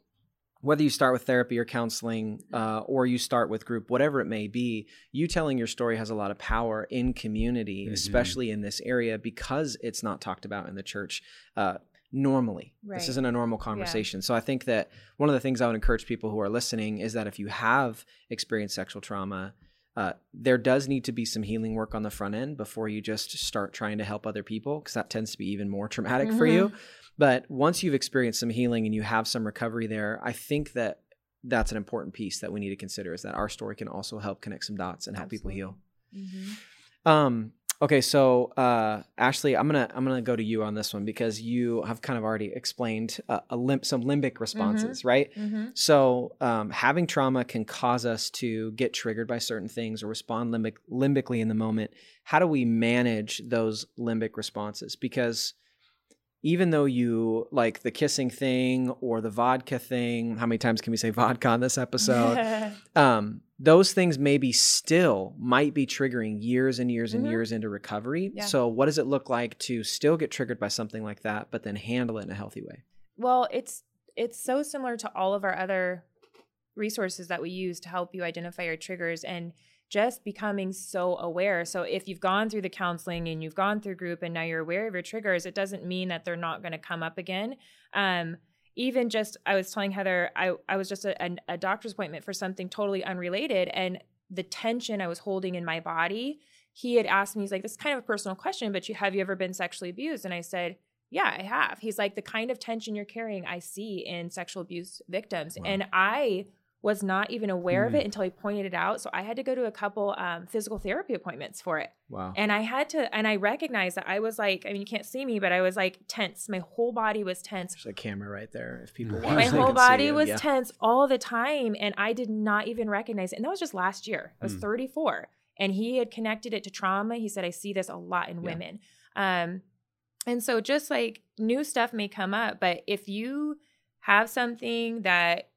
whether you start with therapy or counseling, uh, or you start with group, whatever it may be, you telling your story has a lot of power in community, Mhm. especially in this area, because it's not talked about in the church uh, normally. This isn't a normal conversation. So, I think that one of the things I would encourage people who are listening is that if you have experienced sexual trauma, uh, there does need to be some healing work on the front end before you just start trying to help other people, because that tends to be even more traumatic for you. But once you've experienced some healing and you have some recovery there, I think that that's an important piece that we need to consider is that our story can also help connect some dots and help people heal. Mhm. Um, okay, so uh, Ashley, I'm gonna I'm gonna go to you on this one because you have kind of already explained uh, lim- some limbic responses, right? Mhm. So um, having trauma can cause us to get triggered by certain things or respond limbic limbically in the moment. How do we manage those limbic responses? Because even though you like the kissing thing or the vodka thing, how many times can we say vodka on this episode? *laughs* um, those things maybe still might be triggering years and years and Mhm. years into recovery. Yeah. So, what does it look like to still get triggered by something like that, but then handle it in a healthy way? Well, it's it's so similar to all of our other resources that we use to help you identify your triggers and just becoming so aware. So if you've gone through the counseling and you've gone through group and now you're aware of your triggers, it doesn't mean that they're not going to come up again. Um, even just, I was telling Heather, I, I was just a, a, a doctor's appointment for something totally unrelated, and the tension I was holding in my body. He had asked me, he's like, "This is kind of a personal question, but you have you ever been sexually abused?" And I said, yeah, I have. He's like, the kind of tension you're carrying, I see in sexual abuse victims. Wow. And I was not even aware of Mhm. it until he pointed it out. So I had to go to a couple um, physical therapy appointments for it. Wow. And I had to, and I recognized that I was like, I mean, you can't see me, but I was like tense. My whole body was tense. There's a camera right there. If people *laughs* My watch, My whole body was Yeah. tense all the time. And I did not even recognize it. And that was just last year. I was Mm. 34. And he had connected it to trauma. He said, I see this a lot in Yeah. women. Um, and so just like new stuff may come up, but if you have something that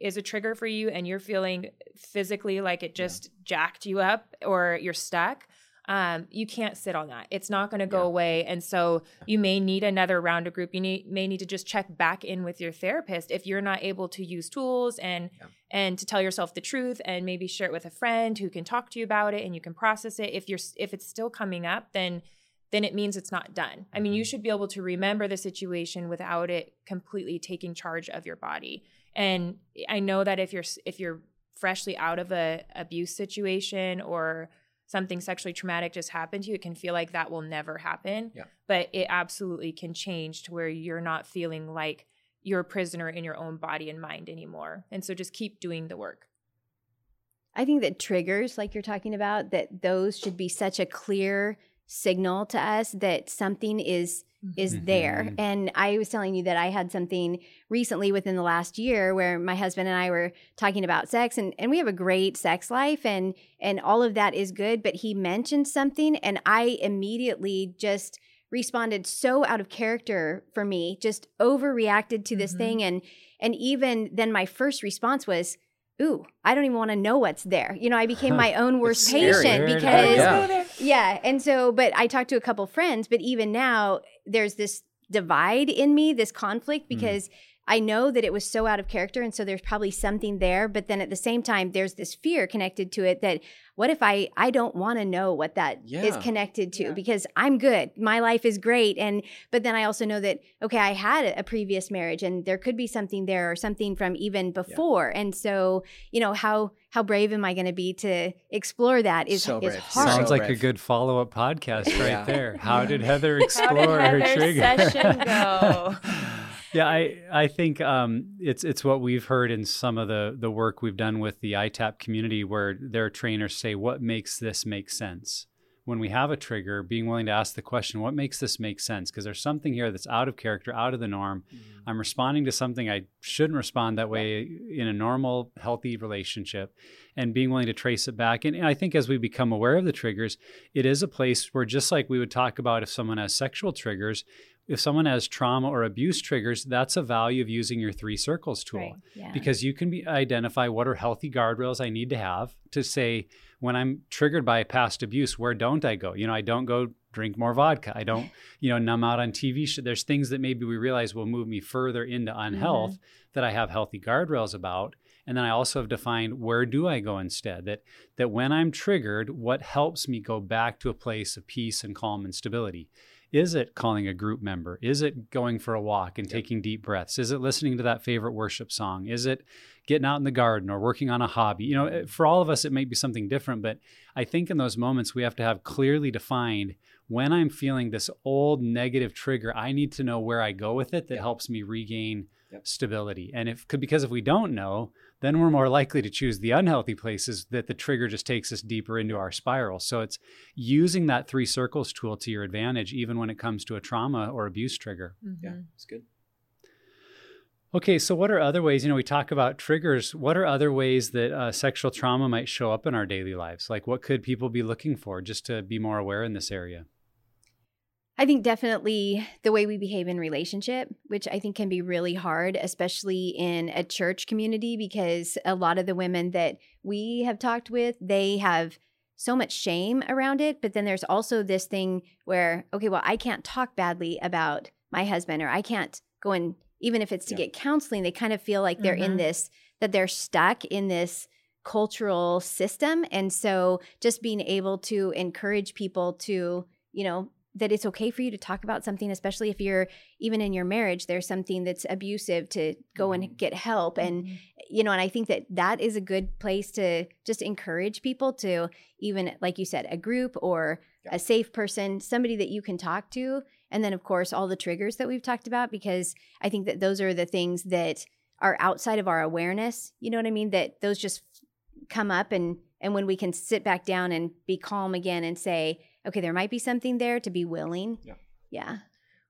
is a trigger for you and you're feeling physically like it just jacked you up or you're stuck, um, you can't sit on that. It's not going to go Yeah. away. And so you may need another round of group. You need, may need to just check back in with your therapist if you're not able to use tools and Yeah. and to tell yourself the truth and maybe share it with a friend who can talk to you about it and you can process it. If you're if it's still coming up, then then it means it's not done. I mean, you should be able to remember the situation without it completely taking charge of your body. And I know that if you're if you're freshly out of a abuse situation or something sexually traumatic just happened to you, it can feel like that will never happen. Yeah. But it absolutely can change to where you're not feeling like you're a prisoner in your own body and mind anymore. And so just keep doing the work. I think that triggers, like you're talking about, that those should be such a clear signal to us that something is is Mhm. there. And I was telling you that I had something recently within the last year where my husband and I were talking about sex and, and we have a great sex life and and all of that is good, but he mentioned something and I immediately just responded so out of character for me, just overreacted to this Mhm. thing and and even then my first response was ooh, I don't even want to know what's there. You know, I became my own worst patient because Yeah. yeah. And so, but I talked to a couple friends, but even now there's this divide in me, this conflict, mm. because I know that it was so out of character. And so there's probably something there. But then at the same time, there's this fear connected to it that what if I I don't want to know what that is Yeah. connected to Yeah. because I'm good. My life is great. And but then I also know that okay, I had a previous marriage and there could be something there or something from even before. And so, you know, how how brave am I going to be to explore that is So is hard. Sounds So like a good follow up podcast right Yeah. there. How did *laughs* Heather How explore did her Heather's trigger? session go? *laughs* *laughs* yeah, I I think um, it's it's what we've heard in some of the the work we've done with the ITAP community, where their trainers say, "What makes this make sense?" When we have a trigger, being willing to ask the question, "What makes this make sense?" Because there's something here that's out of character, out of the norm. I'm responding to something I shouldn't respond that way in a normal, healthy relationship, and being willing to trace it back. And I think as we become aware of the triggers, it is a place where just like we would talk about if someone has sexual triggers, if someone has trauma or abuse triggers, that's a value of using your three circles tool Right. Yeah. because you can be, identify what are healthy guardrails I need to have to say when I'm triggered by past abuse, where don't I go? You know, I don't go drink more vodka. I don't, *laughs* you know, numb out on TV. There's things that maybe we realize will move me further into unhealth mm-hmm. that I have healthy guardrails about. And then I also have defined where do I go instead? That that when I'm triggered, what helps me go back to a place of peace and calm and stability? Is it calling a group member? Is it going for a walk and taking deep breaths? Is it listening to that favorite worship song? Is it getting out in the garden or working on a hobby? You know, eh, for all of us, it may be something different, but I think in those moments we have to have clearly defined when I'm feeling this old negative trigger, I need to know where I go with it that Yep. helps me regain Yep. stability. And if because if we don't know, then we're more likely to choose the unhealthy places that the trigger just takes us deeper into our spiral. So it's using that three circles tool to your advantage, even when it comes to a trauma or abuse trigger. Yeah, Mhm. it's good. Okay, so what are other ways? You know, we talk about triggers. What are other ways that uh, sexual trauma might show up in our daily lives? Like, what could people be looking for just to be more aware in this area? I think definitely the way we behave in relationship, which I think can be really hard, especially in a church community, because a lot of the women that we have talked with, they have so much shame around it. But then there's also this thing where, okay, well, I can't talk badly about my husband, or I can't go and, even if it's to Yeah. get counseling, they kind of feel like they're in Mhm. this, that they're stuck in this cultural system. And so just being able to encourage people to, you know, that it's okay for you to talk about something, especially if you're even in your marriage, there's something that's abusive to go and get help. And, Mhm. you know, and I think that that is a good place to just encourage people to even, like you said, a group or Yeah. a safe person, somebody that you can talk to. And then, of course, all the triggers that we've talked about, because I think that those are the things that are outside of our awareness. You know what I mean? That those just come up and and when we can sit back down and be calm again and say, okay, there might be something there to be willing. Yeah. Yeah.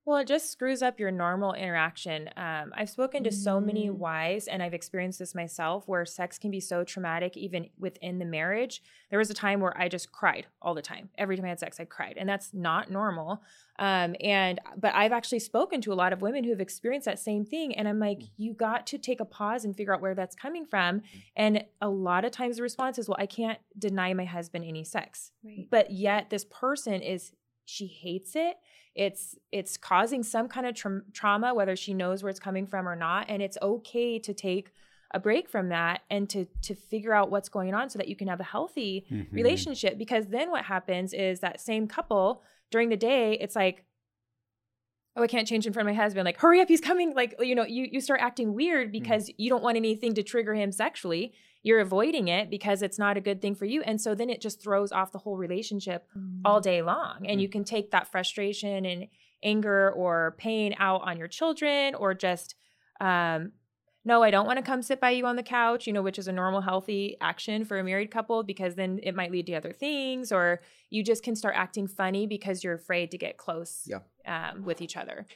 Well, it just screws up your normal interaction. Um, I've spoken to so many Mm. wives, and I've experienced this myself, where sex can be so traumatic even within the marriage. There was a time where I just cried all the time. Every time I had sex, I cried, and that's not normal. Um, and but I've actually spoken to a lot of women who have experienced that same thing, and I'm like, you got to take a pause and figure out where that's coming from. And a lot of times the response is, well, I can't deny my husband any sex Right. but yet this person is she hates it it's it's causing some kind of tra- trauma whether she knows where it's coming from or not and it's okay to take a break from that and to to figure out what's going on so that you can have a healthy Mhm. relationship because then what happens is that same couple during the day it's like oh i can't change in front of my husband. Like hurry up he's coming. Like you know you you start acting weird mm. because you don't want anything to trigger him sexually. You're avoiding it because it's not a good thing for you. And so then it just throws off the whole relationship all mm. day long. And mm. you can take that frustration and anger or pain out on your children or just um no i don't want to come sit by you on the couch you know which is a normal healthy action for a married couple because then it might lead to other things or you just can start acting funny because you're afraid to get close Yeah. um, with each other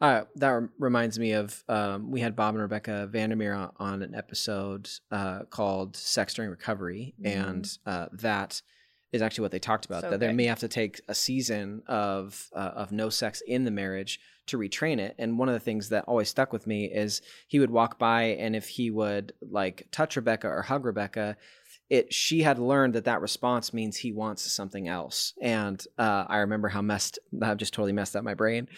Uh, that rem- reminds me of um, we had Bob and Rebecca Vandermeer on, on an episode uh, called "Sex During Recovery," and uh, that is actually what they talked about. So that they may have to take a season of uh, of no sex in the marriage to retrain it. And one of the things that always stuck with me is he would walk by, and if he would like touch Rebecca or hug Rebecca, it she had learned that that response means he wants something else. And uh, I remember how messed I've just totally messed up my brain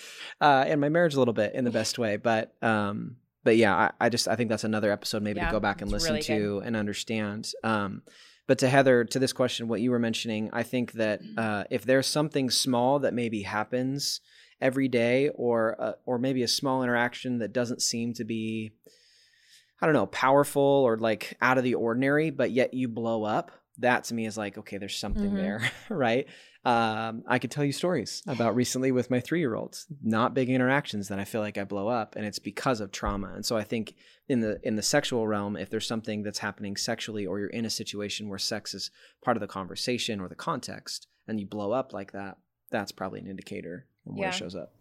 uh, and my marriage a little bit in the best way. But um, but yeah, I, I just I think that's another episode maybe Yeah, to go back and listen really to and understand. Um, but to Heather, to this question, what you were mentioning, I think that uh, if there's something small that maybe happens every day, or uh, or maybe a small interaction that doesn't seem to be, I don't know, powerful or like out of the ordinary, but yet you blow up. That to me is like, okay, there's something Mhm. there, *laughs* right? Um, I could tell you stories about recently with my three year olds, not big interactions that I feel like I blow up, and it's because of trauma. And so I think in the in the sexual realm, if there's something that's happening sexually, or you're in a situation where sex is part of the conversation or the context, and you blow up like that, that's probably an indicator of where Yeah. it shows up.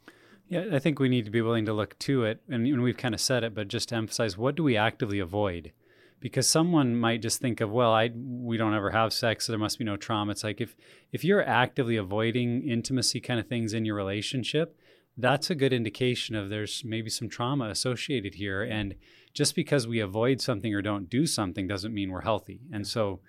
Yeah, I think we need to be willing to look to it, and, and we've kind of said it, but just to emphasize, what do we actively avoid? Because someone might just think of, well, I we don't ever have sex, so there must be no trauma. It's like if if you're actively avoiding intimacy kind of things in your relationship, that's a good indication of there's maybe some trauma associated here. And just because we avoid something or don't do something doesn't mean we're healthy. And so,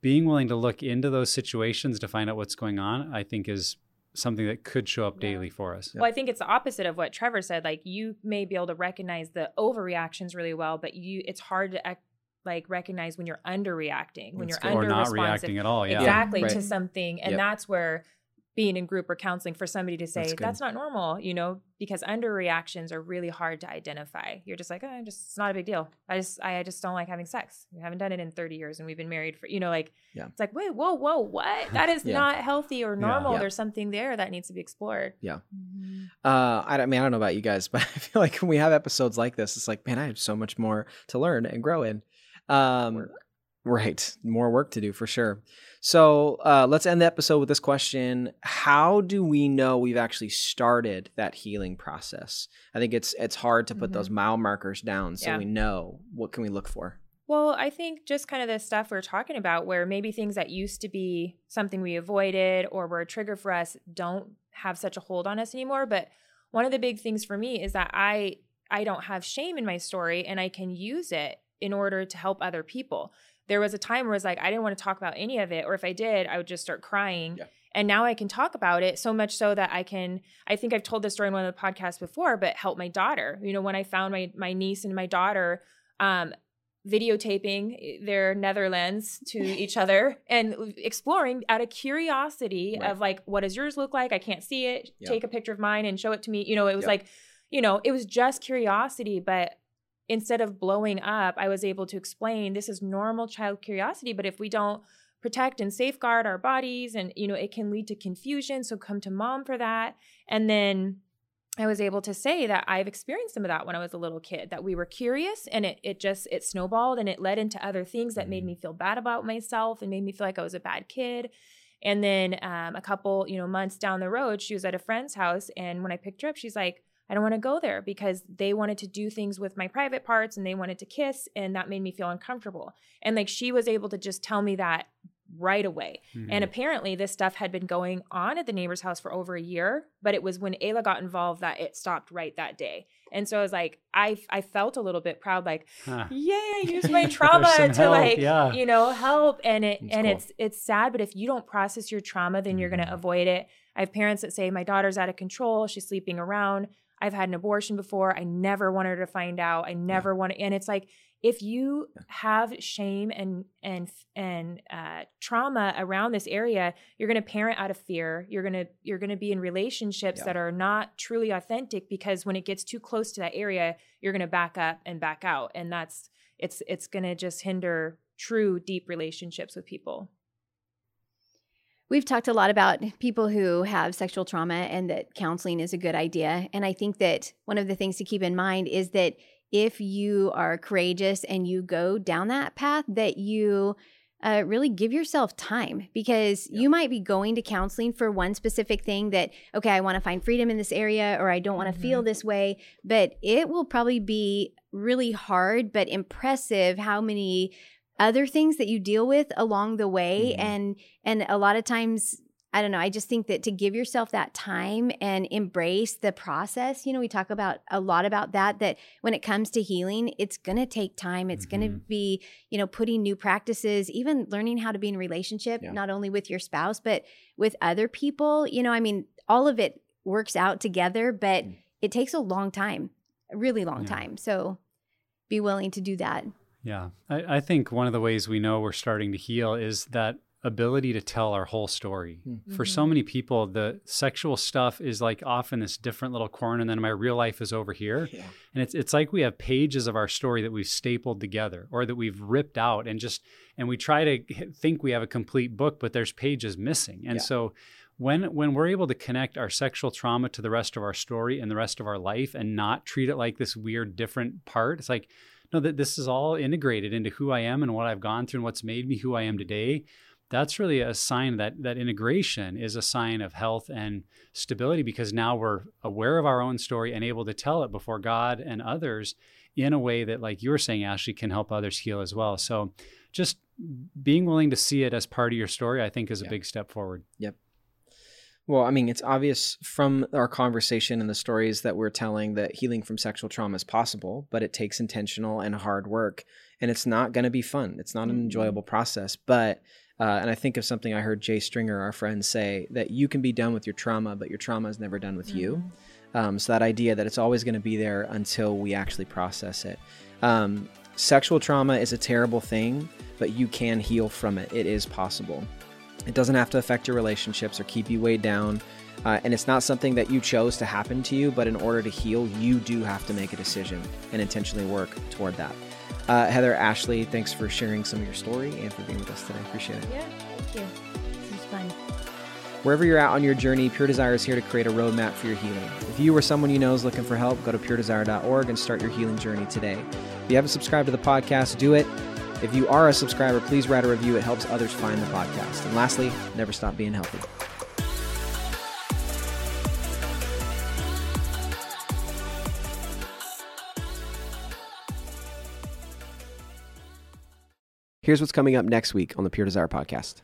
being willing to look into those situations to find out what's going on, I think is something that could show up Yeah. daily for us. Well, I think it's the opposite of what Trevor said. Like you may be able to recognize the overreactions really well, but you it's hard to ac- like recognize when you're underreacting, when That's you're good. or under not reacting at all. Yeah. exactly Right. to something, and Yep. that's where being in group or counseling for somebody to say That's that's, not normal, you know, because underreactions are really hard to identify. You're just like, oh, just it's not a big deal. I just I just don't like having sex. We haven't done it in 30 years, and we've been married for you know like Yeah. it's like wait whoa whoa what *laughs* that is Yeah. not healthy or normal. Yeah. There's something there that needs to be explored. Yeah. Mhm. Uh, I, don't- I mean, I don't know about you guys, *laughs* but I feel like when we have episodes like this, it's like, man, I have so much more to learn and grow in. Um, Work. Right, more work to do for sure. So uh, let's end the episode with this question: How do we know we've actually started that healing process? I think it's it's hard to put those mile markers down, so Yeah. we know what can we look for. Well, I think just kind of the stuff we're talking about, where maybe things that used to be something we avoided or were a trigger for us don't have such a hold on us anymore. But one of the big things for me is that I I don't have shame in my story and I can use it in order to help other people. There was a time where it's like I didn't want to talk about any of it, or if I did, I would just start crying. Yeah. And now I can talk about it so much so that I can. I think I've told this story in one of the podcasts before, but help my daughter. You know, when I found my my niece and my daughter, um, videotaping their Netherlands to *laughs* each other and exploring out of curiosity Right. of like, what does yours look like? I can't see it. Yeah. Take a picture of mine and show it to me. You know, it was Yep. like, you know, it was just curiosity, but instead of blowing up, I was able to explain this is normal child curiosity, but if we don't protect and safeguard our bodies and you know, it can lead to confusion, so come to mom for that. And then I was able to say that I've experienced some of that when I was a little kid, that we were curious and it it just it snowballed and it led into other things that made Mhm. me feel bad about myself and made me feel like I was a bad kid. And then um, a couple, you know, months down the road, she was at a friend's house, and when I picked her up, she's like, "I don't want to go there because they wanted to do things with my private parts and they wanted to kiss, and that made me feel uncomfortable." And like she was able to just tell me that right away. Mhm. And apparently, this stuff had been going on at the neighbor's house for over a year, but it was when Ayla got involved that it stopped right that day. And so I was like, I I felt a little bit proud, like, Huh. yay, *laughs* I used my trauma to help, like, yeah. you know, help. And it That's and cool. it's it's sad, but if you don't process your trauma, then you're Mhm. gonna avoid it. I have parents that say my daughter's out of control, she's sleeping around. I've had an abortion before. I never want her to find out. I never want to. And it's like if you have shame and and and uh, trauma around this area, you're going to parent out of fear. You're gonna you're gonna be in relationships Yeah. that are not truly authentic because when it gets too close to that area, you're going to back up and back out, and that's it's it's going to just hinder true deep relationships with people. We've talked a lot about people who have sexual trauma and that counseling is a good idea. And I think that one of the things to keep in mind is that if you are courageous and you go down that path, that you uh, really give yourself time because Yeah. you might be going to counseling for one specific thing that, okay, I want to find freedom in this area or I don't want to feel this way. But it will probably be really hard, but impressive how many other things that you deal with along the way Mhm. and and a lot of times i don't know i just think that to give yourself that time and embrace the process you know we talk about a lot about that that when it comes to healing it's going to take time it's going to be you know putting new practices even learning how to be in relationship Yeah. not only with your spouse but with other people you know i mean all of it works out together but Mm. it takes a long time a really long Yeah. time so be willing to do that. Yeah. I, I think one of the ways we know we're starting to heal is that ability to tell our whole story. Mm-hmm. For so many people, the sexual stuff is like off in this different little corner, and then my real life is over here. *laughs* Yeah. And it's it's like we have pages of our story that we've stapled together or that we've ripped out and just and we try to think we have a complete book, but there's pages missing. And yeah. so when when we're able to connect our sexual trauma to the rest of our story and the rest of our life and not treat it like this weird different part, it's like no, that this is all integrated into who I am and what I've gone through and what's made me who I am today that's really a sign that that integration is a sign of health and stability because now we're aware of our own story and able to tell it before God and others in a way that like you were saying Ashley can help others heal as well. So just being willing to see it as part of your story I think is a big step forward. Yep. Well, I mean, it's obvious from our conversation and the stories that we're telling that healing from sexual trauma is possible, but it takes intentional and hard work. And it's not going to be fun. It's not an mm-hmm. enjoyable process. But uh, and I think of something I heard Jay Stringer, our friend, say that you can be done with your trauma, but your trauma is never done with mm-hmm. you. Um, so that idea that it's always going to be there until we actually process it. Um, sexual trauma is a terrible thing, but you can heal from it. It is possible. It doesn't have to affect your relationships or keep you weighed down. Uh, and it's not something that you chose to happen to you, but in order to heal, you do have to make a decision and intentionally work toward that. Uh, Heather, Ashley, thanks for sharing some of your story and for being with us today. Appreciate it. Yeah, thank you. This was fun. Wherever you're at on your journey, Pure Desire is here to create a roadmap for your healing. If you or someone you know is looking for help, go to puredesire.org and start your healing journey today. If you haven't subscribed to the podcast, do it. If you are a subscriber, please write a review. It helps others find the podcast. And lastly, never stop being healthy. Here's what's coming up next week on the Pure Desire podcast.